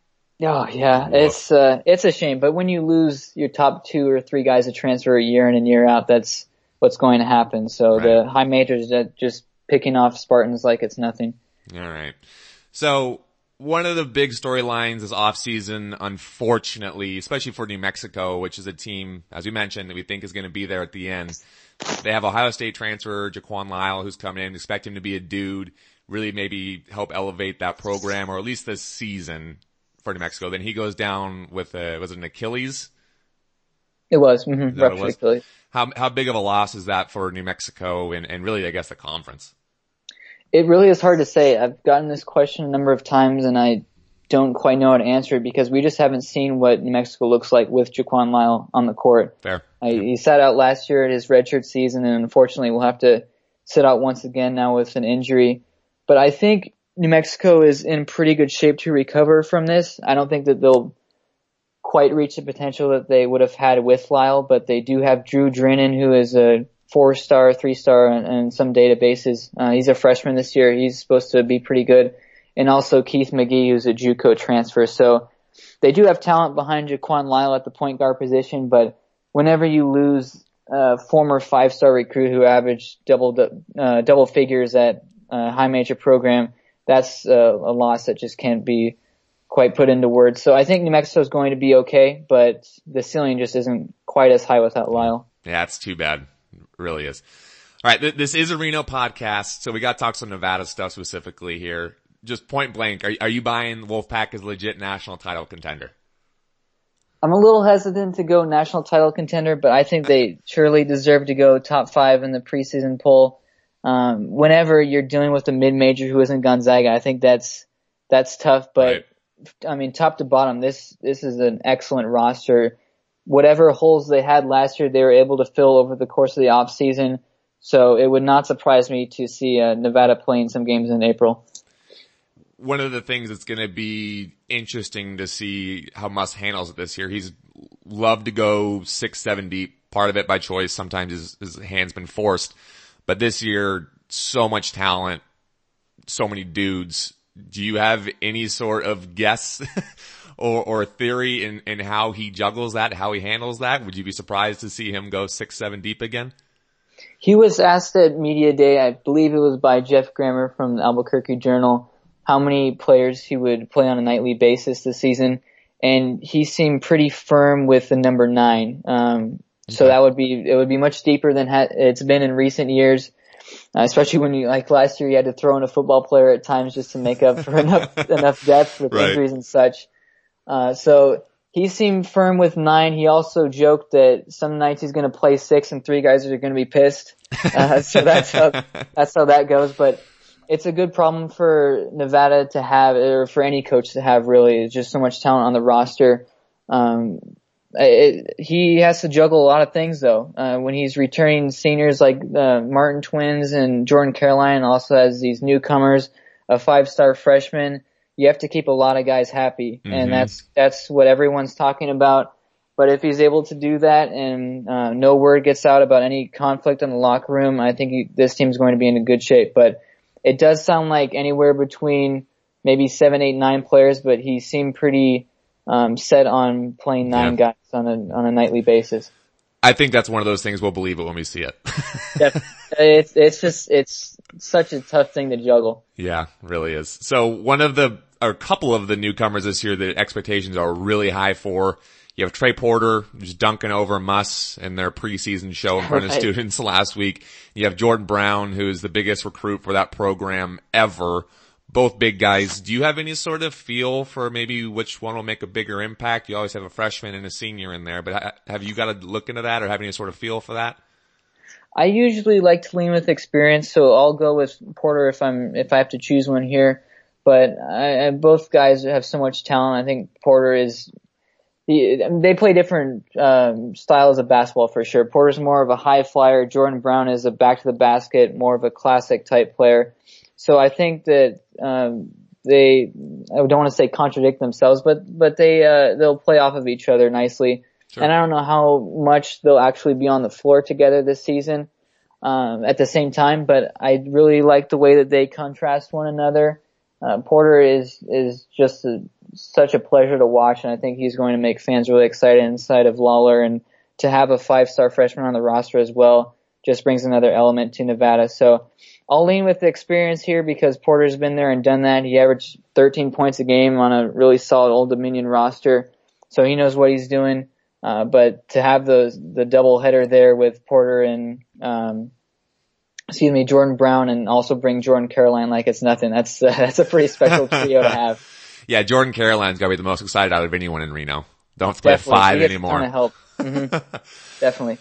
Oh yeah, Woof. it's uh it's a shame, but when you lose your top two or three guys to transfer a year in and year out, that's what's going to happen. So right. the high majors that just picking off Spartans like it's nothing. All right. So one of the big storylines is off season, unfortunately, especially for New Mexico, which is a team, as we mentioned, that we think is going to be there at the end. They have Ohio State transfer Jaquan Lyle who's coming in, expect him to be a dude, really maybe help elevate that program or at least this season for New Mexico. Then he goes down with a, was it an Achilles? It was, mm-hmm, it was? Achilles. How, how big of a loss is that for New Mexico and, and really, I guess, the conference? It really is hard to say. I've gotten this question a number of times and I don't quite know how to answer it because we just haven't seen what New Mexico looks like with Jaquan Lyle on the court. Fair. Uh, he sat out last year at his redshirt season and unfortunately will have to sit out once again now with an injury. But I think New Mexico is in pretty good shape to recover from this. I don't think that they'll quite reach the potential that they would have had with Lyle, but they do have Drue Drinnon, who is a four star, three star and some databases. Uh, he's a freshman this year. He's supposed to be pretty good. And also Keith McGee, who's a JUCO transfer. So they do have talent behind Jaquan Lyle at the point guard position, but whenever you lose a former five star recruit who averaged double, uh, double figures at a high major program, that's a, a loss that just can't be quite put into words. So I think New Mexico is going to be okay, but the ceiling just isn't quite as high without Lyle. Yeah, it's too bad. Really is. All right, th- this is a Reno podcast, so we got to talk some Nevada stuff specifically here. Just point blank, are, are you buying Wolfpack as legit national title contender? I'm a little hesitant to go national title contender, but I think they surely deserve to go top five in the preseason poll um, whenever you're dealing with a mid-major who isn't Gonzaga, I think that's that's tough. But right. I mean, top to bottom, this this is an excellent roster. Whatever holes they had last year, they were able to fill over the course of the off season. So it would not surprise me to see uh, Nevada playing some games in April. One of the things that's going to be interesting to see how Muss handles it this year. He's loved to go six, seven deep. Part of it by choice. Sometimes his, his hand's been forced. But this year, so much talent, so many dudes. Do you have any sort of guess or, or theory in, in how he juggles that, how he handles that? Would you be surprised to see him go six, seven deep again? He was asked at media day, I believe it was by Geoff Grammer from the Albuquerque Journal, how many players he would play on a nightly basis this season, and he seemed pretty firm with the number nine. Um, so that would be, it would be much deeper than ha- it's been in recent years. Uh, especially when you, like last year, you had to throw in a football player at times just to make up for enough, enough depth with right. injuries and such. Uh, so he seemed firm with nine. He also joked that some nights he's going to play six and three guys are going to be pissed. Uh, so that's how, that's how that goes. But it's a good problem for Nevada to have, or for any coach to have really. It's just so much talent on the roster. Um, it, he has to juggle a lot of things though. Uh, when he's returning seniors like uh, Martin Twins and Jordan Caroline, also has these newcomers, a five-star freshman. You have to keep a lot of guys happy, mm-hmm. and that's that's what everyone's talking about. But if he's able to do that and uh, no word gets out about any conflict in the locker room, I think he, this team's going to be in a good shape. But it does sound like anywhere between maybe seven, eight, nine players, but he seemed pretty um, set on playing nine yeah. guys on a on a nightly basis. I think that's one of those things we'll believe it when we see it. yeah, it's it's just it's such a tough thing to juggle. Yeah, really is. So one of the a couple of the newcomers this year, the expectations are really high for. You have Trey Porter, who's dunking over Muss in their preseason show in front right. of students last week. You have Jordan Brown, who is the biggest recruit for that program ever both big guys. Do you have any sort of feel for maybe which one will make a bigger impact? You always have a freshman and a senior in there, but have you got to look into that or have any sort of feel for that? I usually like to lean with experience, so I'll go with Porter if I'm if I have to choose one here. But I, both guys have so much talent. I think Porter is. He, they play different um, styles of basketball for sure. Porter's more of a high flyer. Jordan Brown is a back to the basket, more of a classic type player. So I think that um, they I don't want to say contradict themselves, but but they uh, they'll play off of each other nicely. Sure. And I don't know how much they'll actually be on the floor together this season um, at the same time, but I really like the way that they contrast one another. Uh, Porter is is just a, such a pleasure to watch, and I think he's going to make fans really excited inside of Lawlor, and to have a five star freshman on the roster as well just brings another element to Nevada. So I'll lean with the experience here because Porter's been there and done that. He averaged 13 points a game on a really solid Old Dominion roster, so he knows what he's doing. Uh, but to have the the double header there with Porter and um, excuse me Jordan Brown and also bring Jordan Caroline like it's nothing. That's uh, that's a pretty special trio to have. Yeah, Jordan Caroline's gotta be the most excited out of anyone in Reno. Don't have to play five He gets a anymore. ton of help. hmm Definitely.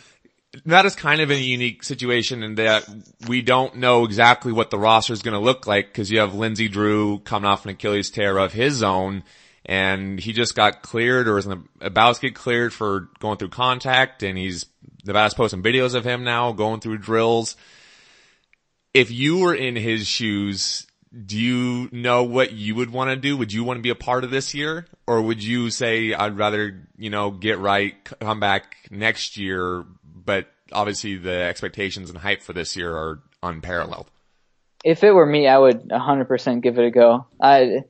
that is kind of a unique situation in that we don't know exactly what the roster is going to look like because you have Lindsey Drew coming off an Achilles tear of his own and he just got cleared or is about to get cleared for going through contact and he's, Nevada's posting videos of him now going through drills. If you were in his shoes, do you know what you would want to do? Would you want to be a part of this year? Or would you say, I'd rather, you know, get right, come back next year, but obviously the expectations and hype for this year are unparalleled? If it were me, I would 100% give it a go. I,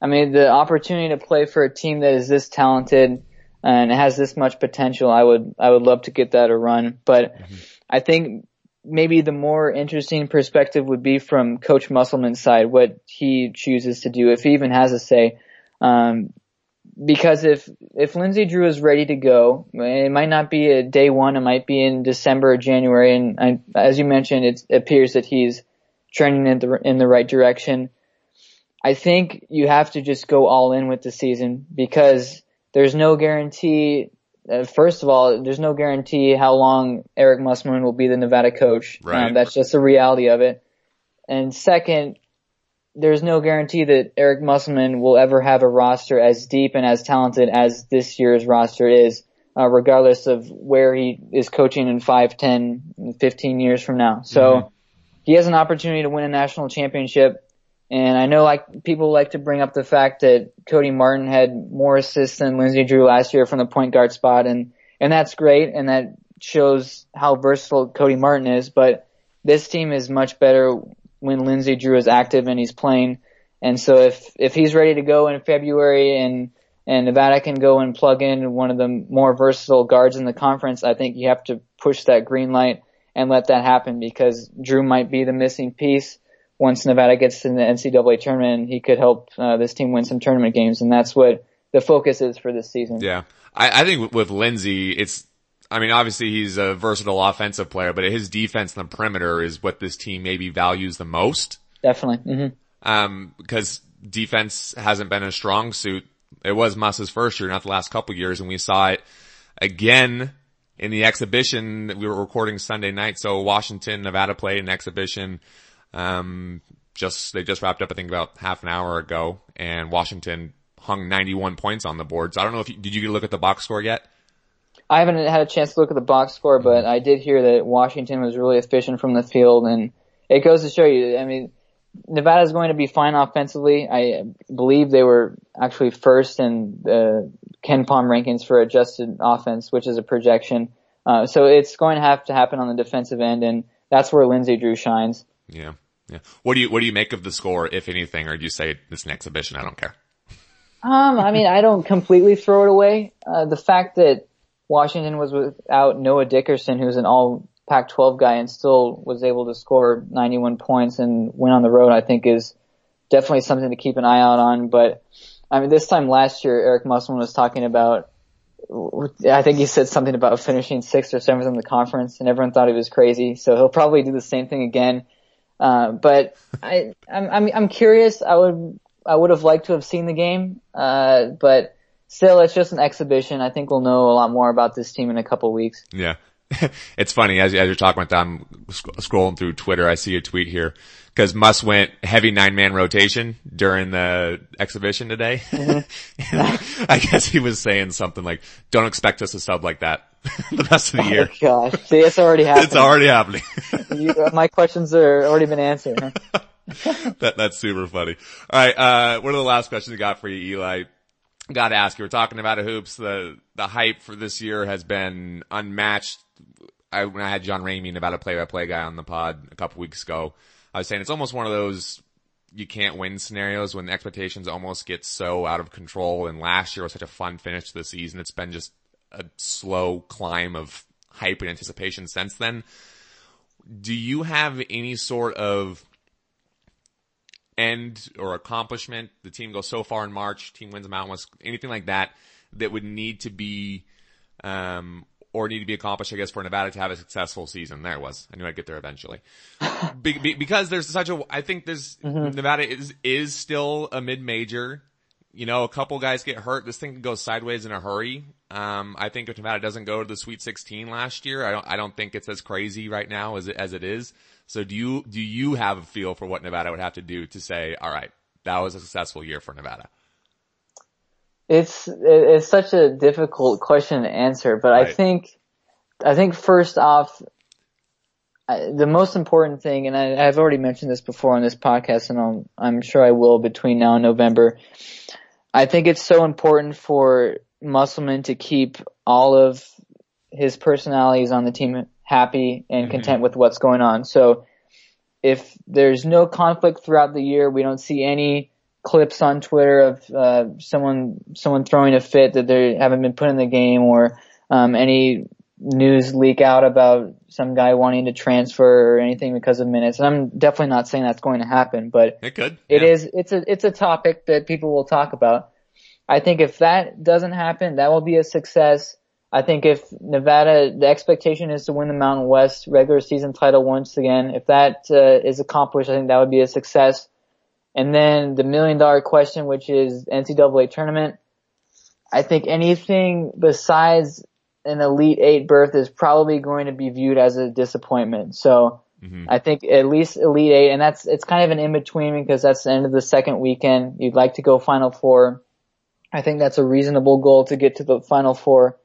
I mean, the opportunity to play for a team that is this talented and has this much potential, I would, I would love to get that a run. But mm-hmm. I think maybe the more interesting perspective would be from Coach Musselman's side, what he chooses to do, if he even has a say. Um, because if if Lindsey Drew is ready to go, it might not be a day one. It might be in December or January. And I, as you mentioned, it appears that he's trending in the in the right direction. I think you have to just go all in with the season because there's no guarantee. Uh, first of all, there's no guarantee how long Eric Musselman will be the Nevada coach. Right. Um, that's just the reality of it. And second, there's no guarantee that Eric Musselman will ever have a roster as deep and as talented as this year's roster is, uh, regardless of where he is coaching in 5, 10, 15 years from now. So he has an opportunity to win a national championship. And I know like people like to bring up the fact that Cody Martin had more assists than Lindsey Drew last year from the point guard spot and, and that's great and that shows how versatile Cody Martin is, but this team is much better when Lindsey Drew is active and he's playing. And so if, if he's ready to go in February and, and Nevada can go and plug in one of the more versatile guards in the conference, I think you have to push that green light and let that happen because Drew might be the missing piece. Once Nevada gets in the NCAA tournament, he could help uh, this team win some tournament games, and that's what the focus is for this season. Yeah. I, I think with- Lindsey, it's, I mean, obviously he's a versatile offensive player, but his defense on the perimeter is what this team maybe values the most. Definitely. hmm Um, because defense hasn't been a strong suit. It was Muss's first year, not the last couple years, and we saw it again in the exhibition. We were recording Sunday night, so Washington, Nevada played an exhibition. Um, just, they just wrapped up, I think about half an hour ago, and Washington hung 91 points on the board. So I don't know if you, did you get a look at the box score yet? I haven't had a chance to look at the box score, but I did hear that Washington was really efficient from the field, and it goes to show you. I mean, Nevada is going to be fine offensively. I believe they were actually first in the KenPom rankings for adjusted offense, which is a projection. Uh, so it's going to have to happen on the defensive end, and that's where Lindsey Drew shines. Yeah. Yeah. What do you, what do you make of the score, if anything, or do you say it's an exhibition? I don't care. Um, I mean, I don't completely throw it away. Uh, the fact that Washington was without Noah Dickerson, who's an all Pac-12 guy and still was able to score 91 points and win on the road, I think is definitely something to keep an eye out on. But I mean, this time last year, Eric Musselman was talking about, I think he said something about finishing sixth or seventh in the conference and everyone thought he was crazy. So he'll probably do the same thing again. Uh, but I, I'm, I'm, I'm curious. I would, I would have liked to have seen the game. Uh, but still, it's just an exhibition. I think we'll know a lot more about this team in a couple weeks. Yeah. it's funny as, as you're talking about that, I'm sc- scrolling through Twitter. I see a tweet here because Muss went heavy nine man rotation during the exhibition today. I guess he was saying something like, don't expect us to sub like that the rest of the year. Oh gosh, see, it's already happened. It's already happening. You, my questions are already been answered. That, that's super funny. All right. Uh, one of the last questions I got for you, Eli. Got to ask you. We're talking about a hoops. The the hype for this year has been unmatched. I when I had John Ramey, Nevada play-by-play guy, on the pod a couple weeks ago, I was saying it's almost one of those you can't win scenarios when the expectations almost get so out of control. And last year was such a fun finish to the season. It's been just a slow climb of hype and anticipation since then. do you have any sort of end or accomplishment? The team goes so far in March, team wins Mountain West, anything like that that would need to be, um, or need to be accomplished, I guess, for Nevada to have a successful season. There it was. I knew I'd get there eventually. be, be, because there's such a, I think there's, mm-hmm. Nevada is, is still a mid-major. You know, a couple guys get hurt. This thing can go sideways in a hurry. Um, I think if Nevada doesn't go to the Sweet 16 last year, I don't, I don't think it's as crazy right now as it, as it is. So do you, do you have a feel for what Nevada would have to do to say, all right, that was a successful year for Nevada? It's, it's such a difficult question to answer, but right. I think, I think first off, the most important thing, and I, have already mentioned this before on this podcast, and I'll, I'm sure I will between now and November. I think it's so important for Musselman to keep all of his personalities on the team happy and mm-hmm. content with what's going on. So if there's no conflict throughout the year, we don't see any clips on Twitter of uh, someone someone throwing a fit that they haven't been put in the game or um, any news leak out about some guy wanting to transfer or anything because of minutes. And I'm definitely not saying that's going to happen, but it could. It yeah. is. It's a it's a topic that people will talk about. I think if that doesn't happen, that will be a success. I think if Nevada, the expectation is to win the Mountain West regular season title once again. If that uh, is accomplished, I think that would be a success. And then the million dollar question, which is NCAA tournament. I think anything besides an Elite Eight berth is probably going to be viewed as a disappointment. So mm-hmm. I think at least Elite Eight, and that's, it's kind of an in between because that's the end of the second weekend. You'd like to go Final Four. I think that's a reasonable goal to get to the Final Four.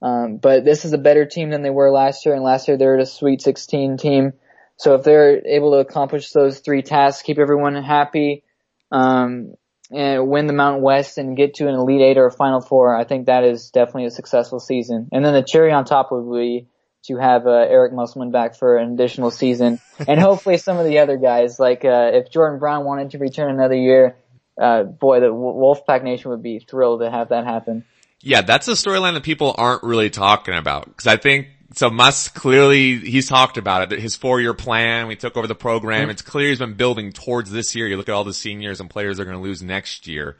Um, but this is a better team than they were last year, and last year they were a Sweet 16 team. So if they're able to accomplish those three tasks, keep everyone happy, um, and win the Mountain West and get to an Elite Eight or a Final Four, I think that is definitely a successful season. And then the cherry on top would be to have uh, Eric Musselman back for an additional season, and hopefully some of the other guys, like uh, if Jordan Brown wanted to return another year, uh, boy, the Wolfpack Nation would be thrilled to have that happen. Yeah, that's a storyline that people aren't really talking about because I think so. Muss clearly he's talked about it. His four-year plan. We took over the program. Mm-hmm. It's clear he's been building towards this year. You look at all the seniors and players they're going to lose next year.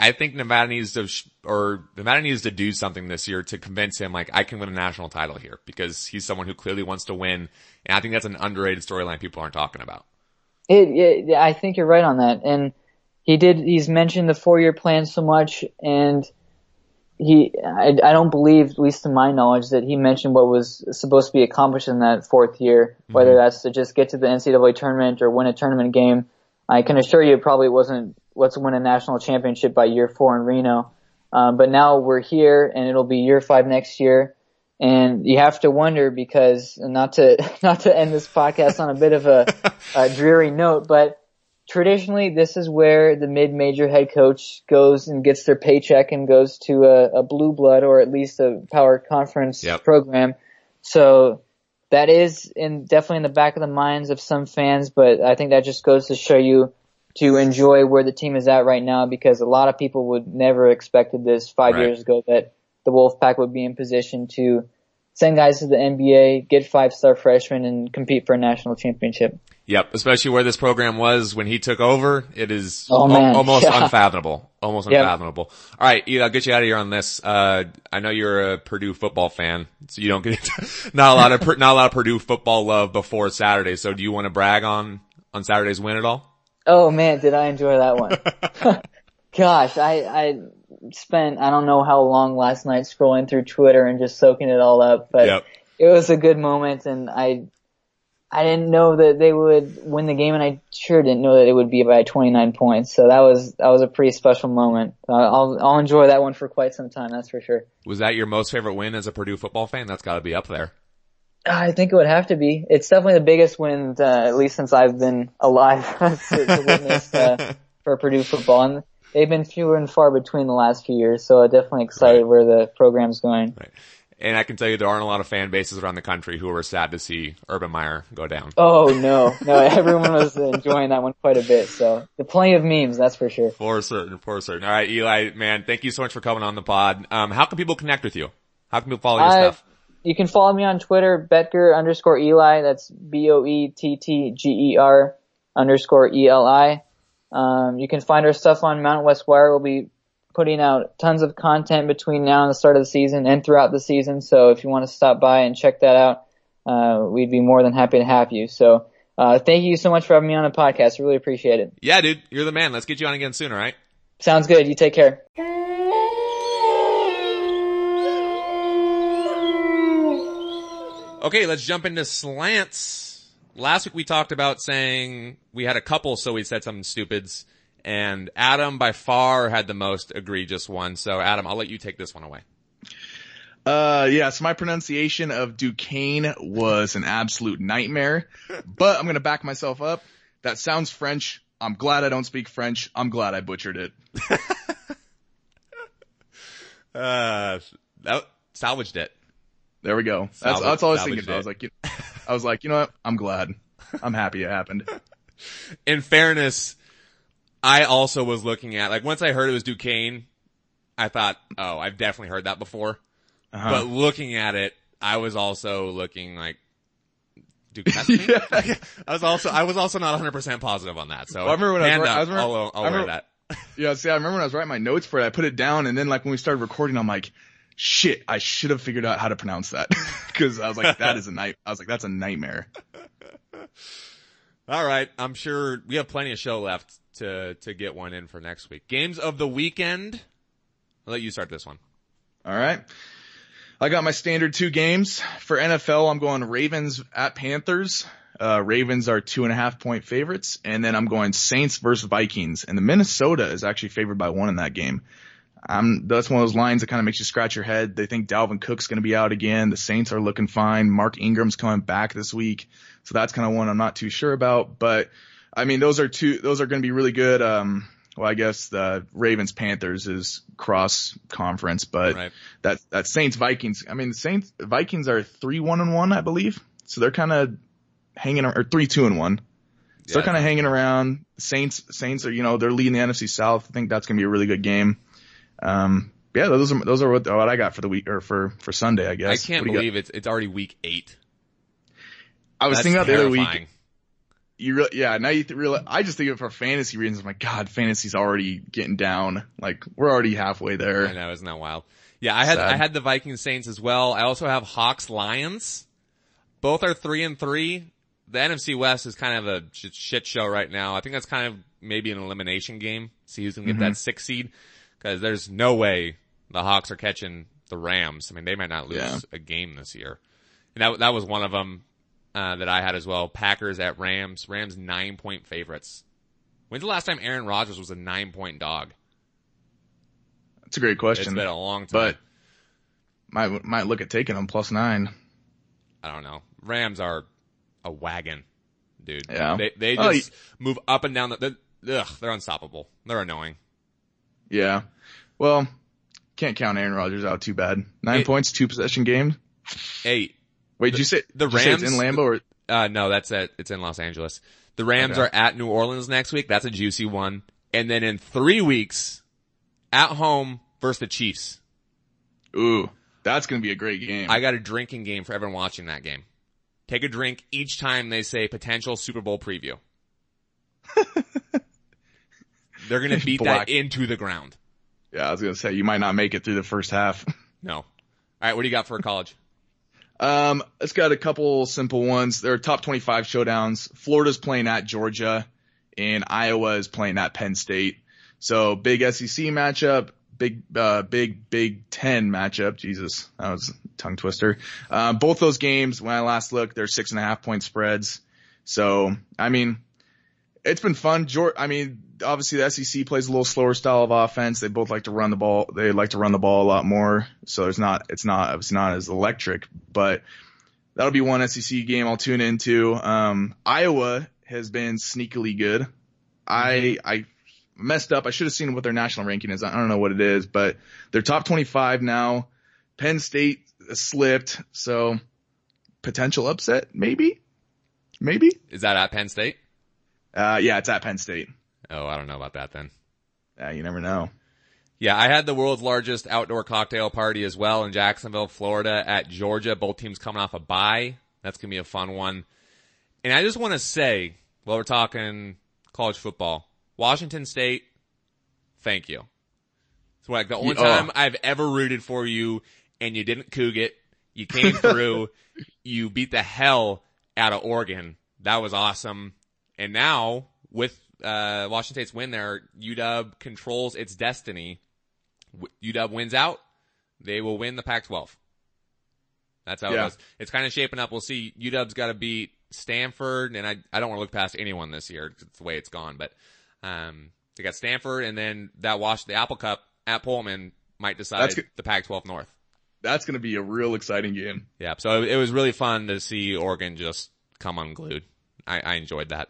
I think Nevada needs to, or Nevada needs to do something this year to convince him, like, I can win a national title here because he's someone who clearly wants to win. And I think that's an underrated storyline people aren't talking about. It, it, I think you're right on that. And he did, he's mentioned the four year plan so much and he, I, I don't believe, at least to my knowledge, that he mentioned what was supposed to be accomplished in that fourth year, mm-hmm. whether that's to just get to the NCAA tournament or win a tournament game. I can assure you it probably wasn't let's win a national championship by year four in Reno. Um, but now we're here and it'll be year five next year. And you have to wonder because not to, not to end this podcast on a bit of a, a dreary note, but traditionally this is where the mid-major head coach goes and gets their paycheck and goes to a, a blue blood or at least a power conference yep. program. So that is in definitely in the back of the minds of some fans, but I think that just goes to show you to enjoy where the team is at right now because a lot of people would never expected this five right. years ago that the Wolfpack would be in position to send guys to the NBA, get five star freshmen and compete for a national championship. Yep, especially where this program was when he took over. It is oh, al- almost yeah. unfathomable. Almost yep. unfathomable. All right, I'll get you out of here on this. Uh, I know you're a Purdue football fan, so you don't get not a lot of not a lot of Purdue football love before Saturday. So, do you want to brag on on Saturday's win at all? Oh man, did I enjoy that one? Gosh, I I spent I don't know how long last night scrolling through Twitter and just soaking it all up, but yep. it was a good moment, and I I didn't know that they would win the game, and I sure didn't know that it would be by 29 points. So that was that was a pretty special moment. Uh, I'll I'll enjoy that one for quite some time. That's for sure. Was that your most favorite win as a Purdue football fan? That's got to be up there. I think it would have to be. It's definitely the biggest win, uh, at least since I've been alive to, to witness uh, for Purdue football. And they've been fewer and far between the last few years, so I'm definitely excited right. where the program's going. Right. And I can tell you there aren't a lot of fan bases around the country who were sad to see Urban Meyer go down. Oh no, no, everyone was enjoying that one quite a bit. So the plenty of memes, that's for sure. For certain, for certain. All right, Eli, man, thank you so much for coming on the pod. Um, how can people connect with you? How can people follow your I, stuff? you can follow me on Twitter, Boettger underscore Eli. That's B-O-E-T-T-G-E-R underscore E-L-I. Um, you can find our stuff on Mountain West Wire. We'll be putting out tons of content between now and the start of the season and throughout the season. So if you want to stop by and check that out, uh, we'd be more than happy to have you. So, uh, thank you so much for having me on the podcast. I really appreciate it. Yeah, dude, you're the man. Let's get you on again soon, alright? Sounds good. You take care. Okay, let's jump into slants. Last week we talked about saying we had a couple, so we said something stupids. And Adam by far had the most egregious one. So Adam, I'll let you take this one away. Uh, yeah, so my pronunciation of Duquesne was an absolute nightmare, but I'm gonna back myself up. That sounds French. I'm glad I don't speak French. I'm glad I butchered it. Uh, that, salvaged it. There we go. That's, Salvage- that's all I was thinking. I was like, you I was like, you know what? I'm glad. I'm happy it happened. In fairness, I also was looking at, like once I heard it was Duquesne, I thought, oh, I've definitely heard that before. Uh-huh. But looking at it, I was also looking like, Duquesne? Yeah. I was also, I was also not 100% positive on that. So Well, I remember when I was wri- I remember- I'll, I'll I wear remember- that. Yeah, see, I remember when I was writing my notes for it, I put it down, and then like when we started recording, I'm like, shit, I should have figured out how to pronounce that because I was like, that is a night. I was like, that's a nightmare. All right. I'm sure we have plenty of show left to, to get one in for next week. Games of the weekend. I'll let you start this one. All right. I got my standard two games for NFL. I'm going Ravens at Panthers. Uh, Ravens are two and a half point favorites, and then I'm going Saints versus Vikings. And the Minnesota is actually favored by one in that game. Um, that's one of those lines that kind of makes you scratch your head. They think Dalvin Cook's going to be out again. The Saints are looking fine. Mark Ingram's coming back this week, so that's kind of one I'm not too sure about. But I mean, those are two. Those are going to be really good. Um, well, I guess the Ravens Panthers is cross conference, but Right. that that Saints Vikings. I mean, the Saints Vikings are three one and one, I believe. So they're kind of hanging or three two and one. So they're kind of hanging around. Saints Saints are you know they're leading the NFC South. I think that's gonna be a really good game. Um, yeah, those are those are what, what I got for the week or for for Sunday. I guess. I can't you got? believe it's, it's already week eight. I was That's thinking about the other week. You really, yeah. Now you th- realize. I just think of it for fantasy reasons. I'm like, God, fantasy's already getting down. Like we're already halfway I there. know, isn't that wild? Yeah, I had Sad. I had the Vikings Saints as well. I also have Hawks Lions. Both are three and three. The NFC West is kind of a shit show right now. I think that's kind of maybe an elimination game. See who's gonna get Mm-hmm. that six seed. Cause there's no way the Hawks are catching the Rams. I mean, they might not lose Yeah. a game this year. And that, that was one of them, uh, that I had as well. Packers at Rams. Rams nine point favorites. When's the last time Aaron Rodgers was a nine point dog? That's a great It's question. been a long time. but might might look at taking them plus nine. I don't know. Rams are a wagon, dude. Yeah. They they Oh, just move up and down the. the ugh, they're unstoppable. They're annoying. Yeah. Well, can't count Aaron Rodgers out too bad. Nine It- points, two possession game. Eight. Wait, did you say the did you say it's Rams- in Lambeau or uh, no, that's it. It's in Los Angeles. The Rams Okay. are at New Orleans next week. That's a juicy one. And then in three weeks, at home versus the Chiefs. ooh, that's gonna be a great game. I got a drinking game for everyone watching that game. Take a drink each time they say potential Super Bowl preview. They're gonna beat Black. that into the ground. yeah, I was gonna say you might not make it through the first half. No. All right, what do you got for college? Um, it's got a couple simple ones. There are top 25 showdowns. Florida's playing at Georgia and Iowa is playing at Penn State. So big SEC matchup, big, uh, big, big 10 matchup. Jesus, that was a tongue twister. Um, both those games, when I last looked, they're six and a half point spreads. So, I mean, it's been fun. Georgia, I mean, obviously the SEC plays a little slower style of offense. They both like to run the ball. They like to run the ball a lot more. So there's not, it's not, it's not as electric, but that'll be one SEC game I'll tune into. Um, Iowa has been sneakily good. I, I messed up. I should have seen what their national ranking is. I don't know what it is, but they're top 25 now. Penn State slipped. So potential upset, maybe, maybe. Is that at Penn State? Uh, yeah, it's at Penn State. Oh, I don't know about that then. Yeah, you never know. Yeah, I had the world's largest outdoor cocktail party as well in Jacksonville, Florida at Georgia. Both teams coming off a bye. That's going to be a fun one. And I just want to say, while we're talking college football, Washington State, thank you. It's like the only Yeah. time I've ever rooted for you and you didn't coog it. You came through. you beat the hell out of Oregon. That was awesome. And now with, uh, Washington State's win there, UW controls its destiny. UW wins out. They will win the Pac-12. That's how Yeah. it goes. It's kind of shaping up. We'll see. UW's got to beat Stanford, and I I don't want to look past anyone this year. It's the way it's gone, but um, they got Stanford, and then that wash the Apple Cup at Pullman might decide That's the Pac-12 North. That's going to be a real exciting game. Yeah, so it, it was really fun to see Oregon just come unglued. I, I enjoyed that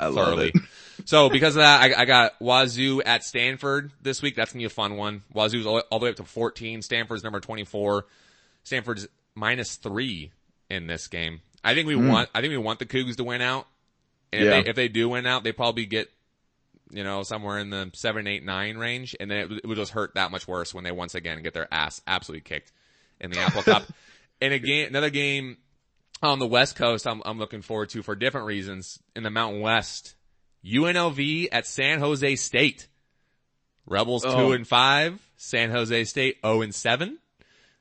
I thoroughly. so because of that, I, I got Wazoo at Stanford this week. That's gonna be a fun one. Wazoo's all, all the way up to 14. Stanford's number 24. Stanford's minus three in this game. I think we hmm. want, I think we want the Cougs to win out. And Yeah. if, they, if they do win out, they probably get, you know, somewhere in the seven, eight, nine range. And then it, it would just hurt that much worse when they once again get their ass absolutely kicked in the Apple Cup. And again, another game on the West Coast, I'm, I'm looking forward to for different reasons. In the Mountain West, UNLV at San Jose State. Rebels Oh. two and five, San Jose State zero and seven.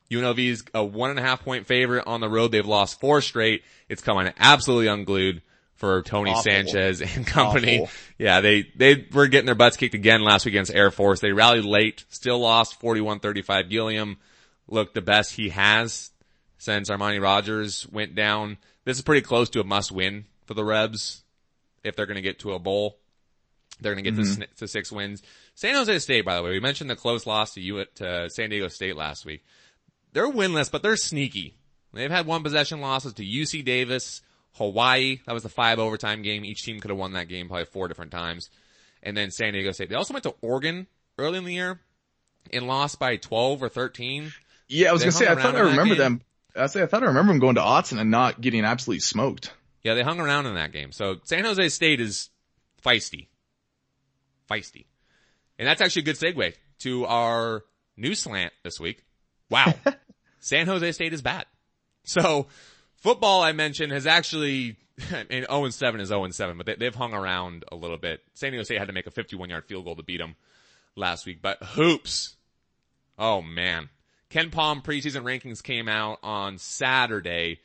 UNLV is a one and a half point favorite on the road. They've lost four straight. It's coming absolutely unglued for Tony Awful. Sanchez and company. Awful. Yeah, they, they were getting their butts kicked again last week against Air Force. They rallied late, still lost 41-35. Gilliam looked the best he has since Armani Rogers went down. This is pretty close to a must win for the Rebs if they're going to get to a bowl. They're going to get to, mm-hmm. sn- to six wins. San Jose State, by the way, we mentioned the close loss to you to San Diego State last week. They're winless, but they're sneaky. They've had one possession losses to UC Davis, Hawaii. That was the five overtime game. Each team could have won that game probably four different times. And then San Diego State. They also went to Oregon early in the year and lost by 12 or 13. Yeah, I was going to say, I thought I remember them. I say I thought I remember him going to Autzen and not getting absolutely smoked. Yeah, they hung around in that game. So San Jose State is feisty. Feisty. And that's actually a good segue to our new slant this week. Wow. San Jose State is bad. So football I mentioned has actually, and 0 and 7 is 0 and 7, but they, they've hung around a little bit. San Diego State had to make a 51 yard field goal to beat them last week, but hoops. Oh man. KenPom preseason rankings came out on Saturday.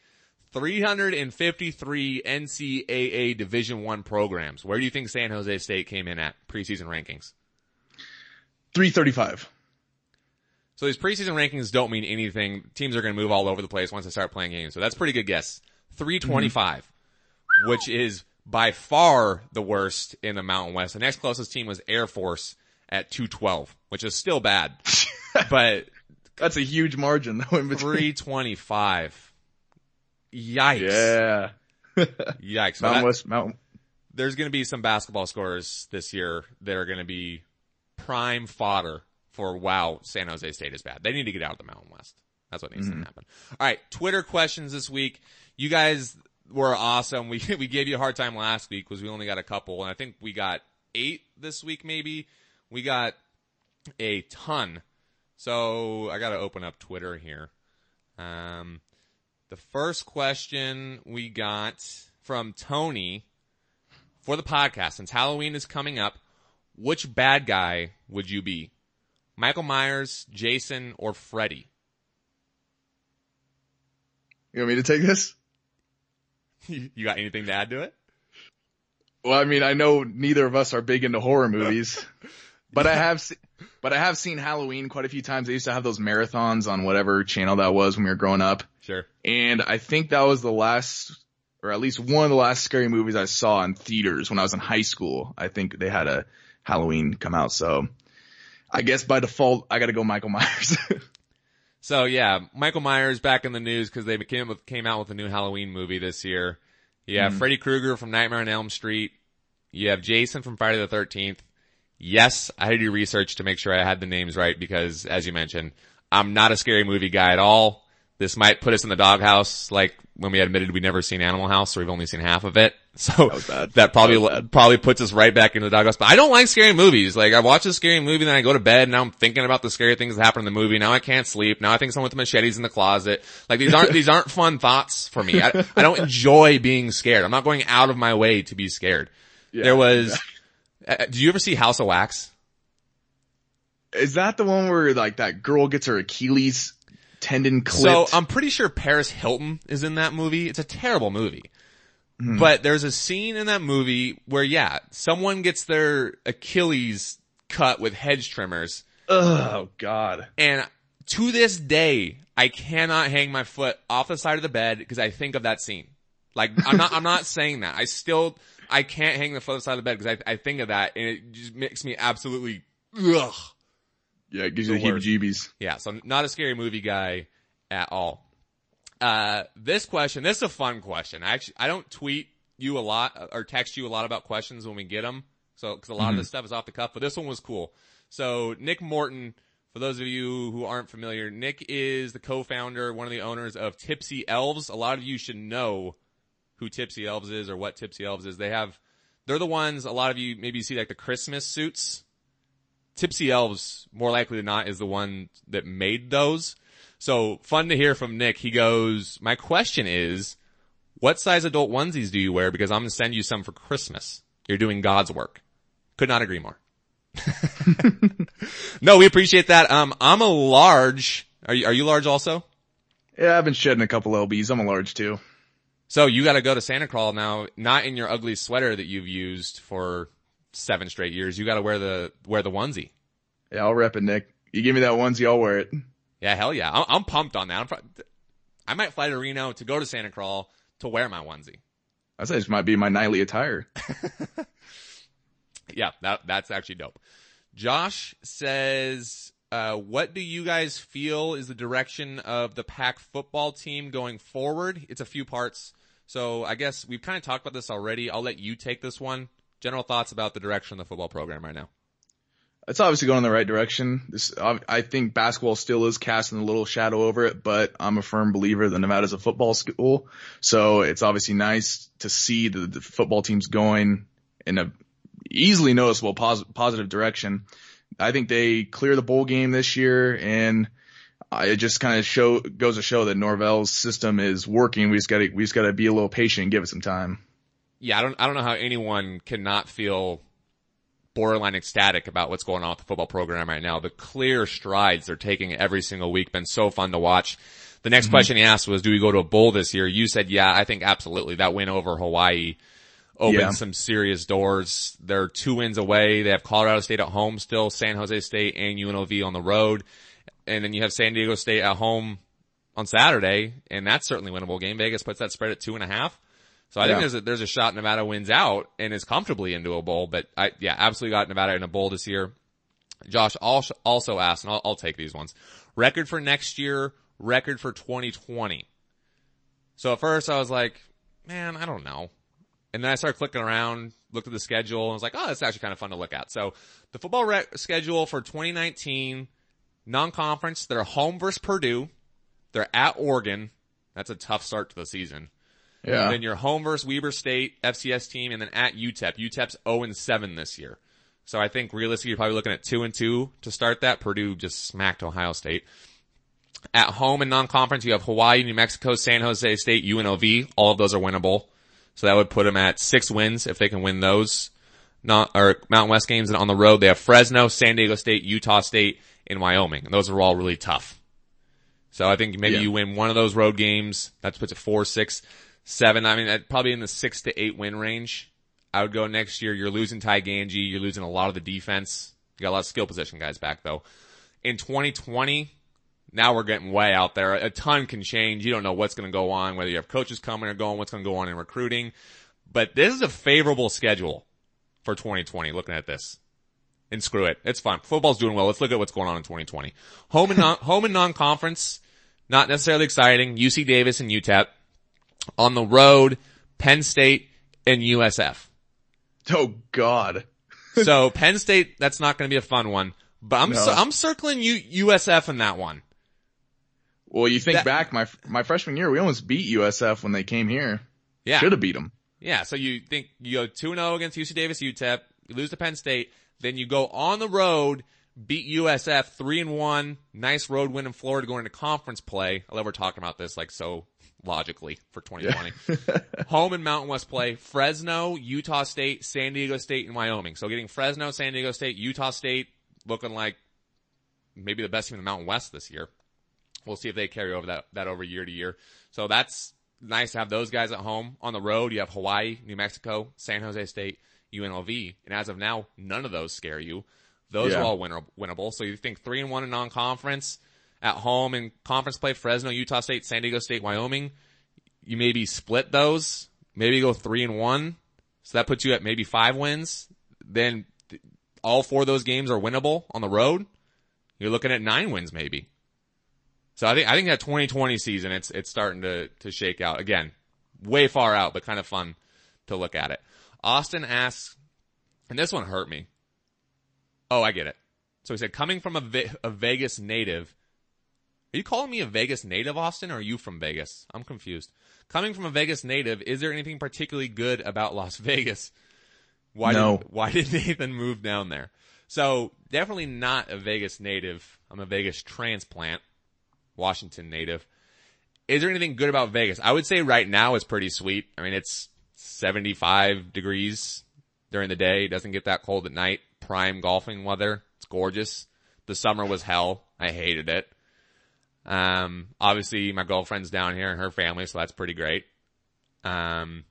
353 NCAA Division One programs. Where do you think San Jose State came in at preseason rankings? 335. So these preseason rankings don't mean anything. Teams are going to move all over the place once they start playing games. So that's a pretty good guess. 325, mm-hmm. which is by far the worst in the Mountain West. The next closest team was Air Force at 212, which is still bad, but That's a huge margin though in between. 325. Yikes. Yeah. Yikes. Mountain that- West, Mountain. there's going to be some basketball scores this year that are going to be prime fodder for wow, San Jose State is bad. They need to get out of the Mountain West. That's what needs to mm-hmm. happen. All right, Twitter questions this week. You guys were awesome. We we gave you a hard time last week because we only got a couple, and I think we got eight this week. Maybe we got a ton. So I got to open up Twitter here. Um, the first question we got from Tony for the podcast, since Halloween is coming up, which bad guy would you be? Michael Myers, Jason, or Freddy? You want me to take this? you got anything to add to it? Well, I mean, I know neither of us are big into horror movies, but I have, se- but I have seen Halloween quite a few times. They used to have those marathons on whatever channel that was when we were growing up. Sure. And I think that was the last, or at least one of the last scary movies I saw in theaters when I was in high school. I think they had a Halloween come out. So I guess by default, I got to go Michael Myers. So yeah, Michael Myers back in the news because they came with came out with a new Halloween movie this year. You have mm-hmm. Freddy Krueger from Nightmare on Elm Street. You have Jason from Friday the Thirteenth. Yes, I had to do research to make sure I had the names right because, as you mentioned, I'm not a scary movie guy at all. This might put us in the doghouse, like when we admitted we'd never seen Animal House, or we've only seen half of it. So bad. that probably That probably puts us right back into the doghouse. But I don't like scary movies. Like I watch a scary movie, then I go to bed, and now I'm thinking about the scary things that happen in the movie. Now I can't sleep. Now I think someone with machetes in the closet. Like these aren't these aren't fun thoughts for me. I, I don't enjoy being scared. I'm not going out of my way to be scared. there was. Uh, did you ever see House of Wax? Is that the one where like that girl gets her Achilles tendon clipped? So I'm pretty sure Paris Hilton is in that movie. It's a terrible movie. But there's a scene in that movie where yeah, someone gets their Achilles cut with hedge trimmers oh god. and to this day I cannot hang my foot off the side of the bed because I think of that scene. Like I'm not I'm not saying that. I still I can't hang the foot side of the bed because I I think of that and it just makes me absolutely ugh. Yeah, it gives you The heebie-jeebies. Yeah, so I'm not a scary movie guy at all. Uh, this question, this is a fun question. I actually, I don't tweet you a lot or text you a lot about questions when we get them. So, cause a lot of this stuff is off the cuff, but this one was cool. So Nick Morton, for those of you who aren't familiar, Nick is the co-founder, one of the owners of Tipsy Elves. A lot of you should know who Tipsy Elves is or what Tipsy Elves is. They have, they're the ones, a lot of you maybe see like the Christmas suits. Tipsy Elves, more likely than not, is the one that made those. So fun to hear from Nick. He goes, my question is, what size adult onesies do you wear? Because I'm going to send you some for Christmas. You're doing God's work. Could not agree more. no, we appreciate that. Um, I'm a large. Are you, are you large also? Yeah, I've been shedding a couple lbs. I'm a large too. So you got to go to Santa Claus now, not in your ugly sweater that you've used for seven straight years. You got to wear the, wear the onesie. Yeah, I'll rep it, Nick. You give me that onesie, I'll wear it. Yeah, hell yeah. I'm, I'm pumped on that. I'm, pro- I might fly to Reno to go to Santa Claus to wear my onesie. I say this might be my nightly attire. Yeah, that, that's actually dope. Josh says, uh, what do you guys feel is the direction of the Pack football team going forward? It's a few parts. So I guess we've kind of talked about this already. I'll let you take this one. General thoughts about the direction of the football program right now. It's obviously going in the right direction. This, I think basketball still is casting a little shadow over it, but I'm a firm believer that Nevada's a football school. So it's obviously nice to see the, the football teams going in a easily noticeable pos- positive direction. I think they clear the bowl game this year and Uh, it just kind of show, goes to show that Norvell's system is working. We just gotta, we just gotta be a little patient and give it some time. Yeah, I don't, I don't know how anyone cannot feel borderline ecstatic about what's going on with the football program right now. The clear strides they're taking every single week been so fun to watch. The next mm-hmm. question he asked was, do we go to a bowl this year? You said, yeah, I think absolutely. That win over Hawaii opened Yeah. some serious doors. They're two wins away. They have Colorado State at home still, San Jose State and UNLV on the road. And then you have San Diego State at home on Saturday, and that's certainly a winnable game. Vegas puts that spread at two and a half. So I think there's a, there's a shot Nevada wins out and is comfortably into a bowl, but I, yeah, absolutely got Nevada in a bowl this year. Josh also also asked, and I'll, I'll take these ones. Record for next year, record for 2020. So at first I was like, man, I don't know. And then I started clicking around, looked at the schedule, and I was like, oh, that's actually kind of fun to look at. So the football re- schedule for 2019, non-conference, they're home versus Purdue. They're at Oregon. That's a tough start to the season. Yeah. And then your home versus Weber State FCS team, and then at UTEP. UTEP's 0 and 7 this year. So I think realistically you're probably looking at 2 and 2 to start that. Purdue just smacked Ohio State. At home and non-conference, you have Hawaii, New Mexico, San Jose State, UNLV. All of those are winnable. So that would put them at six wins if they can win those. Not, or Mountain West games and on the road, they have Fresno, San Diego State, Utah State, and Wyoming. And those are all really tough. So I think maybe Yeah. you win one of those road games. That puts it four, six, seven. I mean, that- probably in the six to eight win range. I would go next year. You're losing Ty Gangi. You're losing a lot of the defense. You got a lot of skill position guys back though. In 2020, now we're getting way out there. A ton can change. You don't know what's going to go on, whether you have coaches coming or going, what's going to go on in recruiting. But this is a favorable schedule for 2020 looking at this. And screw it. It's fine. Football's doing well. Let's look at what's going on in 2020. Home and non, home and non-conference, not necessarily exciting. UC Davis and UTEP. On the road, Penn State and USF. Oh God. So Penn State, that's not going to be a fun one. But I'm No. I'm circling U- USF in that one. Well, you think That- back, my my freshman year, we almost beat USF when they came here. Yeah. Should have beat them. Yeah, so you think you go 2-0 against UC Davis UTEP, you lose to Penn State, then you go on the road, beat USF 3 and 1, nice road win in Florida going into conference play. I love we're talking about this like so logically for 2020. Home and Mountain West play, Fresno, Utah State, San Diego State, and Wyoming. So getting Fresno, San Diego State, Utah State looking like maybe the best team in the Mountain West this year. We'll see if they carry over that, that over year to year. So that's nice to have those guys at home. On the road, you have Hawaii, New Mexico, San Jose State, UNLV. And as of now, none of those scare you. Those Yeah. are all winner- winnable. So you think three and one in non-conference at home in conference play, Fresno, Utah State, San Diego State, Wyoming. You maybe split those, maybe go three and one. So that puts you at maybe five wins. Then th- all four of those games are winnable on the road. You're looking at nine wins maybe. So I think I think that 2020 season it's it's starting to to shake out again, way far out, but kind of fun to look at it. Austin asks, and this one hurt me. Oh, I get it. So he said, coming from a, Ve- a Vegas native, are you calling me a Vegas native, Austin, or are you from Vegas? I'm confused. Coming from a Vegas native, is there anything particularly good about Las Vegas? Why No. did, why did Nathan move down there? So definitely not a Vegas native. I'm a Vegas transplant. Washington native. Is there anything good about Vegas? I would say right now it's pretty sweet. I mean, it's 75 degrees during the day. It doesn't get that cold at night. Prime golfing weather. It's gorgeous. The summer was hell. I hated it. Um, obviously my girlfriend's down here and her family, so that's pretty great. Um,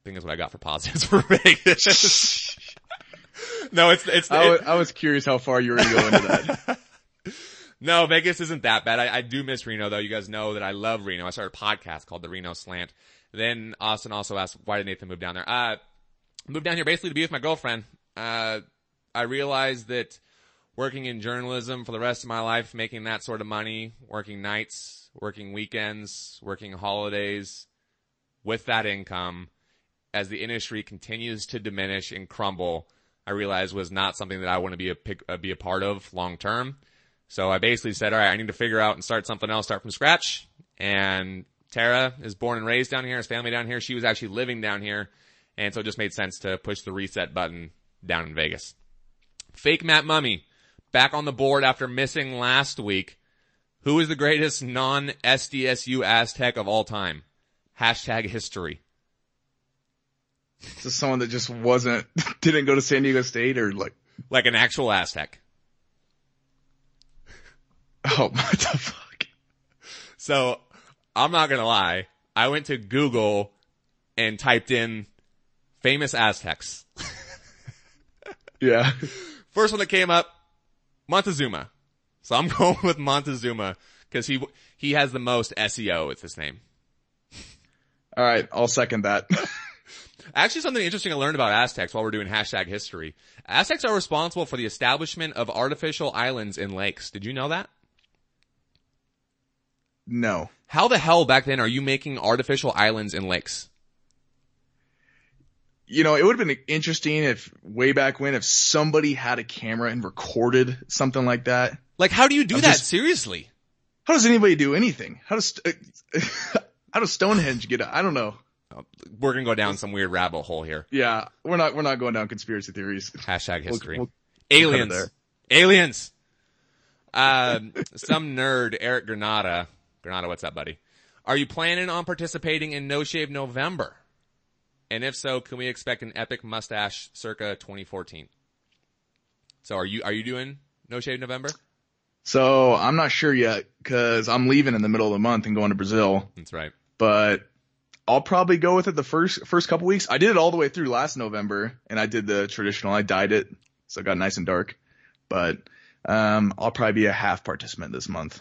I think that's what I got for positives for Vegas. no, it's, it's, I was, it- I was curious how far you were going to go into that. no, Vegas isn't that bad. I, I do miss Reno though. You guys know that I love Reno. I started a podcast called the Reno Slant. Then Austin also asked, why did Nathan move down there? Uh, moved down here basically to be with my girlfriend. Uh, I realized that working in journalism for the rest of my life, making that sort of money, working nights, working weekends, working holidays, with that income, as the industry continues to diminish and crumble, I realized was not something that I want to be a pic- uh, be a part of long term. So I basically said, all right, I need to figure out and start something else, start from scratch. And Tara is born and raised down here, his family down here. She was actually living down here. And so it just made sense to push the reset button down in Vegas. Fake Matt Mumme, back on the board after missing last week. Who is the greatest non-SDSU Aztec of all time? Hashtag history. This is someone that just wasn't, didn't go to San Diego State or like, Like an actual Aztec. oh, what the fuck? So I'm not gonna lie. I went to Google and typed in famous Aztecs. Yeah. First one that came up, Montezuma. So I'm going with Montezuma because he he has the most SEO with his name. All right. I'll second that. Actually, something interesting I learned about Aztecs while we're doing hashtag history. Aztecs are responsible for the establishment of artificial islands in lakes. Did you know that? No. How the hell back then are you making artificial islands and lakes? You know, it would have been interesting if way back when, if somebody had a camera and recorded something like that. Like, how do you do I'm that? just- Seriously? How does anybody do anything? How does, how does Stonehenge get, I don't know. We're gonna go down some weird rabbit hole here. Yeah. We're not, we're not going down conspiracy theories. Hashtag history. we'll- Aliens. there. Aliens. Um, some nerd, Eric Granada. Granada, what's up, buddy? Are you planning on participating in No Shave November? And if so, can we expect an epic mustache circa 2014? So are you, are you doing No Shave November? So I'm not sure yet because I'm leaving in the middle of the month and going to Brazil, That's right. but I'll probably go with it the first, first couple weeks. I did it all the way through last November and I did the traditional. I dyed it. So it got nice and dark, but, um, I'll probably be a half participant this month.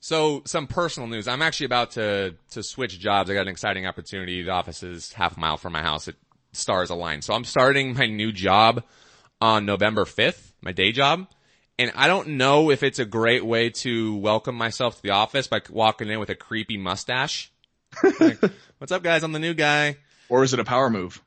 So some personal news. I'm actually about to to switch jobs. I got an exciting opportunity. The office is half a mile from my house. It stars align. So I'm starting my new job on November 5th, my day job. And I don't know if it's a great way to welcome myself to the office by walking in with a creepy mustache. Like, What's up guys? I'm the new guy. Or is it a power move?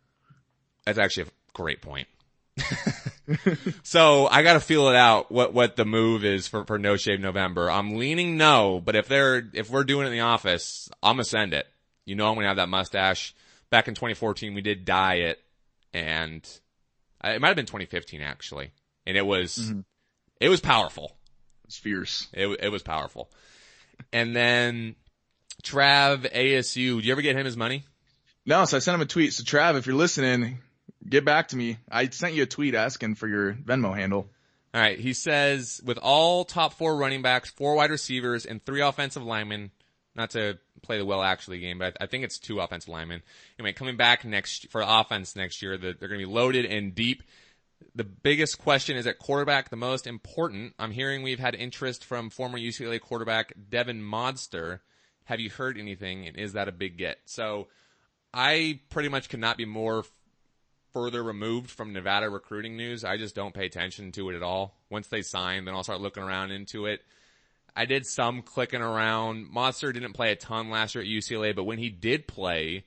That's actually a great point. so I gotta feel it out what, what the move is for, for No Shave November. I'm leaning no, but if they're, if we're doing it in the office, I'm gonna send it. You know I'm gonna have that mustache. Back in 2014, we did dye it and it might have been 2015 actually. And it was, mm-hmm. it was powerful. It's fierce. It, it was powerful. And then Trav ASU, did you ever get him his money? No, so I sent him a tweet. So Trav, if you're listening, get back to me. I sent you a tweet asking for your Venmo handle. All right. He says, with all top four running backs, four wide receivers, and three offensive linemen, not to play the well actually game, but I, think it's two offensive linemen. Anyway, coming back next for offense next year, they're going to be loaded and deep. The biggest question is at quarterback, the most important. I'm hearing we've had interest from former UCLA quarterback Devon Modster. Have you heard anything? And is that a big get? So I pretty much could not be more further removed from Nevada recruiting news. I just don't pay attention to it at all. Once they sign, then I'll start looking around into it. I did some clicking around. Modster didn't play a ton last year at UCLA, but when he did play,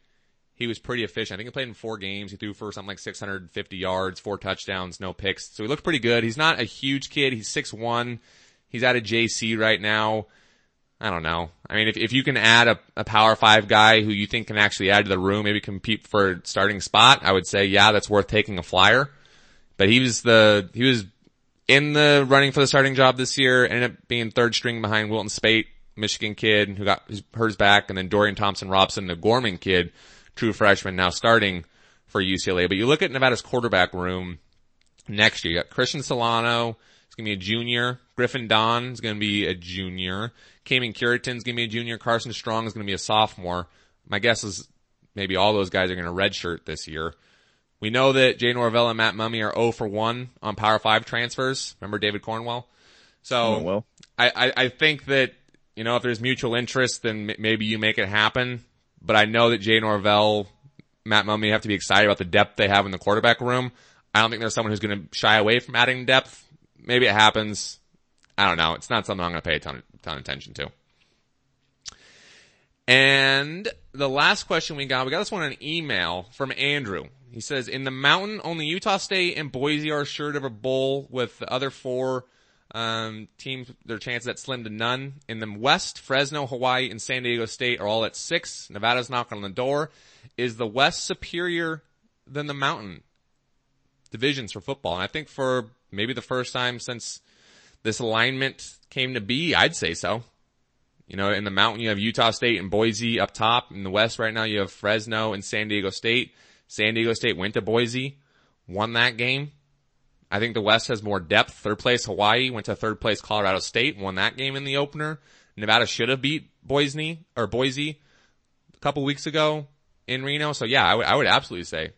he was pretty efficient. I think he played in four games. He threw for something like 650 yards, four touchdowns, no picks. So he looked pretty good. He's not a huge kid. He's 6'1". He's at a JC right now. I don't know. I mean, if, if you can add a, a power five guy who you think can actually add to the room, maybe compete for starting spot, I would say, yeah, that's worth taking a flyer. But he was the, he was in the running for the starting job this year, ended up being third string behind Wilton Speight, Michigan kid who got hers back, and then Dorian Thompson Robinson, the Gorman kid, true freshman, now starting for UCLA. But you look at Nevada's quarterback room next year, you got Cristian Solano, he's gonna be a junior, Griffin Dahn is gonna be a junior, Kaymen Cureton's gonna be a junior. Carson Strong is gonna be a sophomore. My guess is maybe all those guys are gonna redshirt this year. We know that Jay Norvell and Matt Mumme are 0 for 1 on Power 5 transfers. Remember David Cornwell? So, well. I, I, I think that, you know, if there's mutual interest, then m- maybe you make it happen. But I know that Jay Norvell, Matt Mumme have to be excited about the depth they have in the quarterback room. I don't think there's someone who's going to shy away from adding depth. Maybe it happens. I don't know. It's not something I'm going to pay a ton of, ton of attention to. And the last question we got, we got this one on email from Andrew. He says, in the mountain, only Utah State and Boise are assured of a bowl with the other four um, teams, their chances at slim to none. In the West, Fresno, Hawaii, and San Diego State are all at six. Nevada's knocking on the door. Is the West superior than the mountain divisions for football? And I think for maybe the first time since this alignment came to be, I'd say so. You know, in the mountain you have Utah State and Boise up top. In the West right now you have Fresno and San Diego State. San Diego State went to Boise, won that game. I think the West has more depth. Third place Hawaii went to third place Colorado State, won that game in the opener. Nevada should have beat Boise or Boise a couple weeks ago in Reno. So yeah, I would, I would absolutely say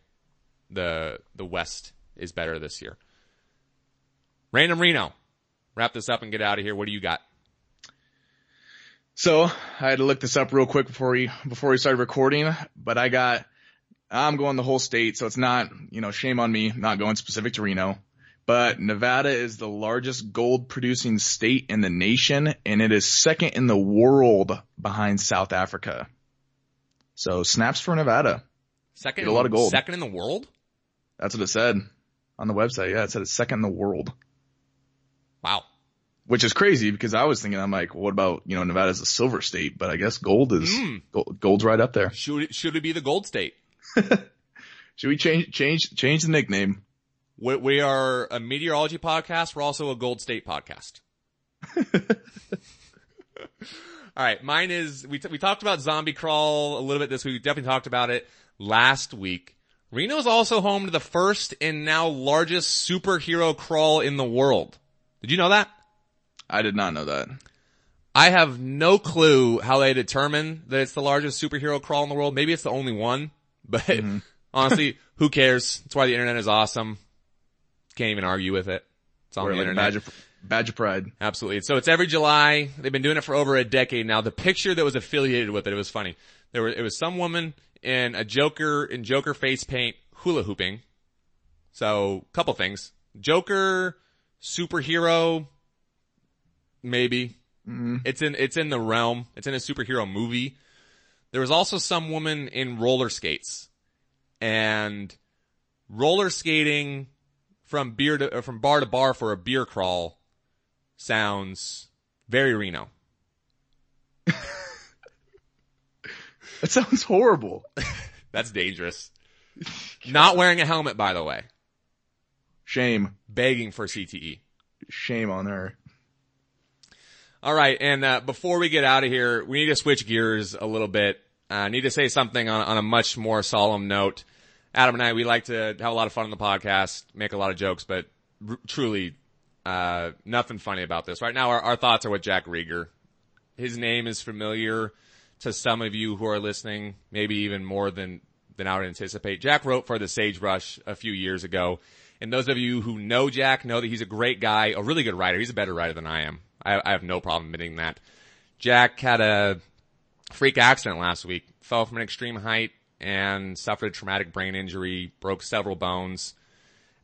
the, the West is better this year. Random Reno wrap this up and get out of here. What do you got? So I had to look this up real quick before we before we started recording, but I got I'm going the whole state, so it's not you know shame on me not going specific to Reno. But Nevada is the largest gold producing state in the nation, and it is second in the world behind South Africa. So snaps for Nevada. Second, Get a lot of gold. Second in the world. That's what it said on the website. Yeah, it said it's second in the world. Which is crazy because I was thinking, I'm like, what about, you know, Nevada's a silver state, but I guess gold is, mm. gold, gold's right up there. Should it, should it be the gold state? should we change, change, change the nickname? We, we are a meteorology podcast. We're also a gold state podcast. All right. Mine is, we, t- we talked about zombie crawl a little bit this week. We definitely talked about it last week. Reno is also home to the first and now largest superhero crawl in the world. Did you know that? I did not know that. I have no clue how they determine that it's the largest superhero crawl in the world. Maybe it's the only one, but mm-hmm. honestly, who cares? That's why the internet is awesome. Can't even argue with it. It's on We're the like internet. Badge of, badge of pride. Absolutely. So it's every July. They've been doing it for over a decade now. The picture that was affiliated with it, it was funny. There were, it was some woman in a Joker, in Joker face paint hula hooping. So, couple things. Joker, superhero, maybe. Mm-hmm. It's in, it's in the realm. It's in a superhero movie. There was also some woman in roller skates and roller skating from beer to, from bar to bar for a beer crawl sounds very Reno. That sounds horrible. That's dangerous. Not wearing a helmet, by the way. Shame. Begging for CTE. Shame on her. All right, and uh, before we get out of here, we need to switch gears a little bit. Uh, I need to say something on, on a much more solemn note. Adam and I, we like to have a lot of fun on the podcast, make a lot of jokes, but r- truly, uh, nothing funny about this. Right now, our, our thoughts are with Jack Rieger. His name is familiar to some of you who are listening, maybe even more than, than I would anticipate. Jack wrote for the Sagebrush a few years ago. And those of you who know Jack know that he's a great guy, a really good writer. He's a better writer than I am. I, I have no problem admitting that. Jack had a freak accident last week, fell from an extreme height and suffered a traumatic brain injury, broke several bones.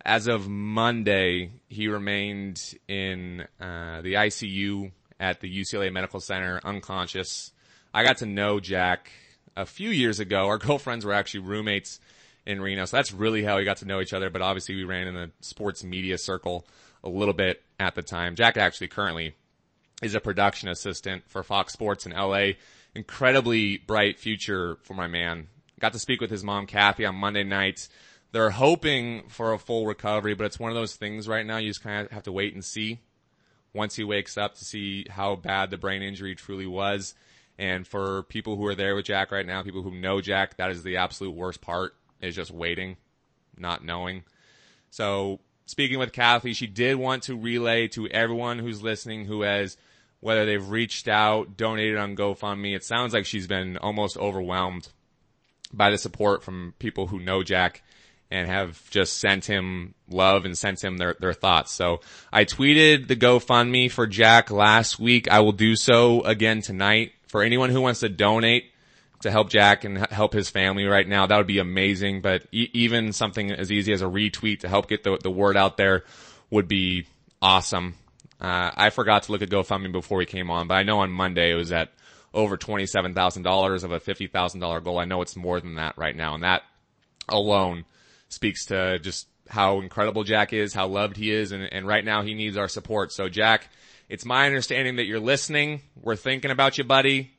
As of Monday, he remained in uh, the ICU at the UCLA Medical Center, unconscious. I got to know Jack a few years ago. Our girlfriends were actually roommates in Reno, so that's really how we got to know each other. But obviously, we ran in the sports media circle a little bit at the time. Jack actually currently is a production assistant for Fox Sports in LA. Incredibly bright future for my man. Got to speak with his mom, Kathy, on Monday night. They're hoping for a full recovery, but it's one of those things right now you just kind of have to wait and see once he wakes up to see how bad the brain injury truly was. And for people who are there with Jack right now, people who know Jack, that is the absolute worst part is just waiting, not knowing. So speaking with Kathy, she did want to relay to everyone who's listening who has, whether they've reached out, donated on GoFundMe, it sounds like she's been almost overwhelmed by the support from people who know Jack and have just sent him love and sent him their, their thoughts. So I tweeted the GoFundMe for Jack last week. I will do so again tonight for anyone who wants to donate to help Jack and help his family right now. That would be amazing. But e- even something as easy as a retweet to help get the, the word out there would be awesome. Uh, I forgot to look at GoFundMe before we came on, but I know on Monday it was at over $27,000 of a $50,000 goal. I know it's more than that right now. And that alone speaks to just how incredible Jack is, how loved he is. And, and right now he needs our support. So Jack, it's my understanding that you're listening. We're thinking about you, buddy.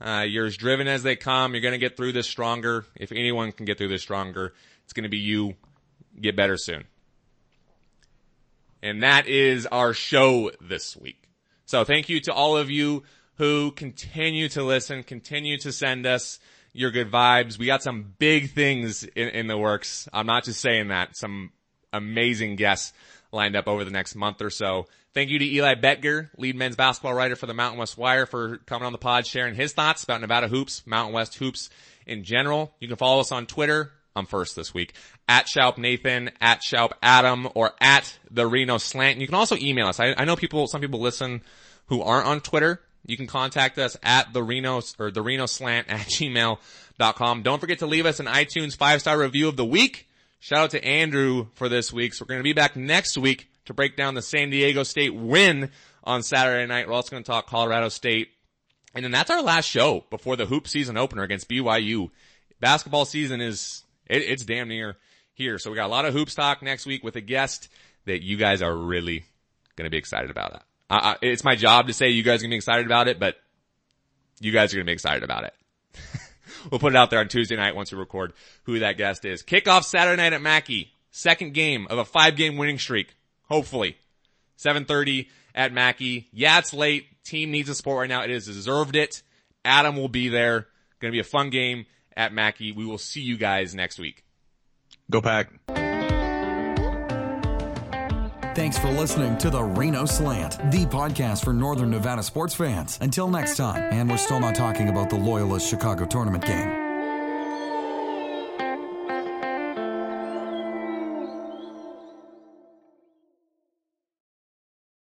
Uh, you're as driven as they come. You're going to get through this stronger. If anyone can get through this stronger, it's going to be you. Get better soon. And that is our show this week. So thank you to all of you who continue to listen, continue to send us your good vibes. We got some big things in, in the works. I'm not just saying that. Some amazing guests lined up over the next month or so. Thank you to Eli Boettger, lead men's basketball writer for the Mountain West Wire for coming on the pod, sharing his thoughts about Nevada hoops, Mountain West hoops in general. You can follow us on Twitter. I'm first this week at Shoup Nathan, at Shoup Adam, or at the Reno Slant. And you can also email us. I, I know people, some people listen who aren't on Twitter. You can contact us at the Reno or the Reno Slant at gmail.com. Don't forget to leave us an iTunes five star review of the week. Shout out to Andrew for this week. So we're going to be back next week to break down the San Diego State win on Saturday night. We're also going to talk Colorado State. And then that's our last show before the hoop season opener against BYU. Basketball season is, it, it's damn near here. So we got a lot of hoops talk next week with a guest that you guys are really going to be excited about. It. I, it's my job to say you guys are going to be excited about it, but you guys are going to be excited about it. we'll put it out there on Tuesday night once we record who that guest is. Kickoff Saturday night at Mackay. Second game of a five game winning streak. Hopefully. 7.30 at Mackay. Yeah, it's late. Team needs a support right now. It has deserved it. Adam will be there. Gonna be a fun game at Mackay. We will see you guys next week. Go pack. Thanks for listening to the Reno Slant, the podcast for Northern Nevada sports fans. Until next time, and we're still not talking about the Loyola Chicago tournament game.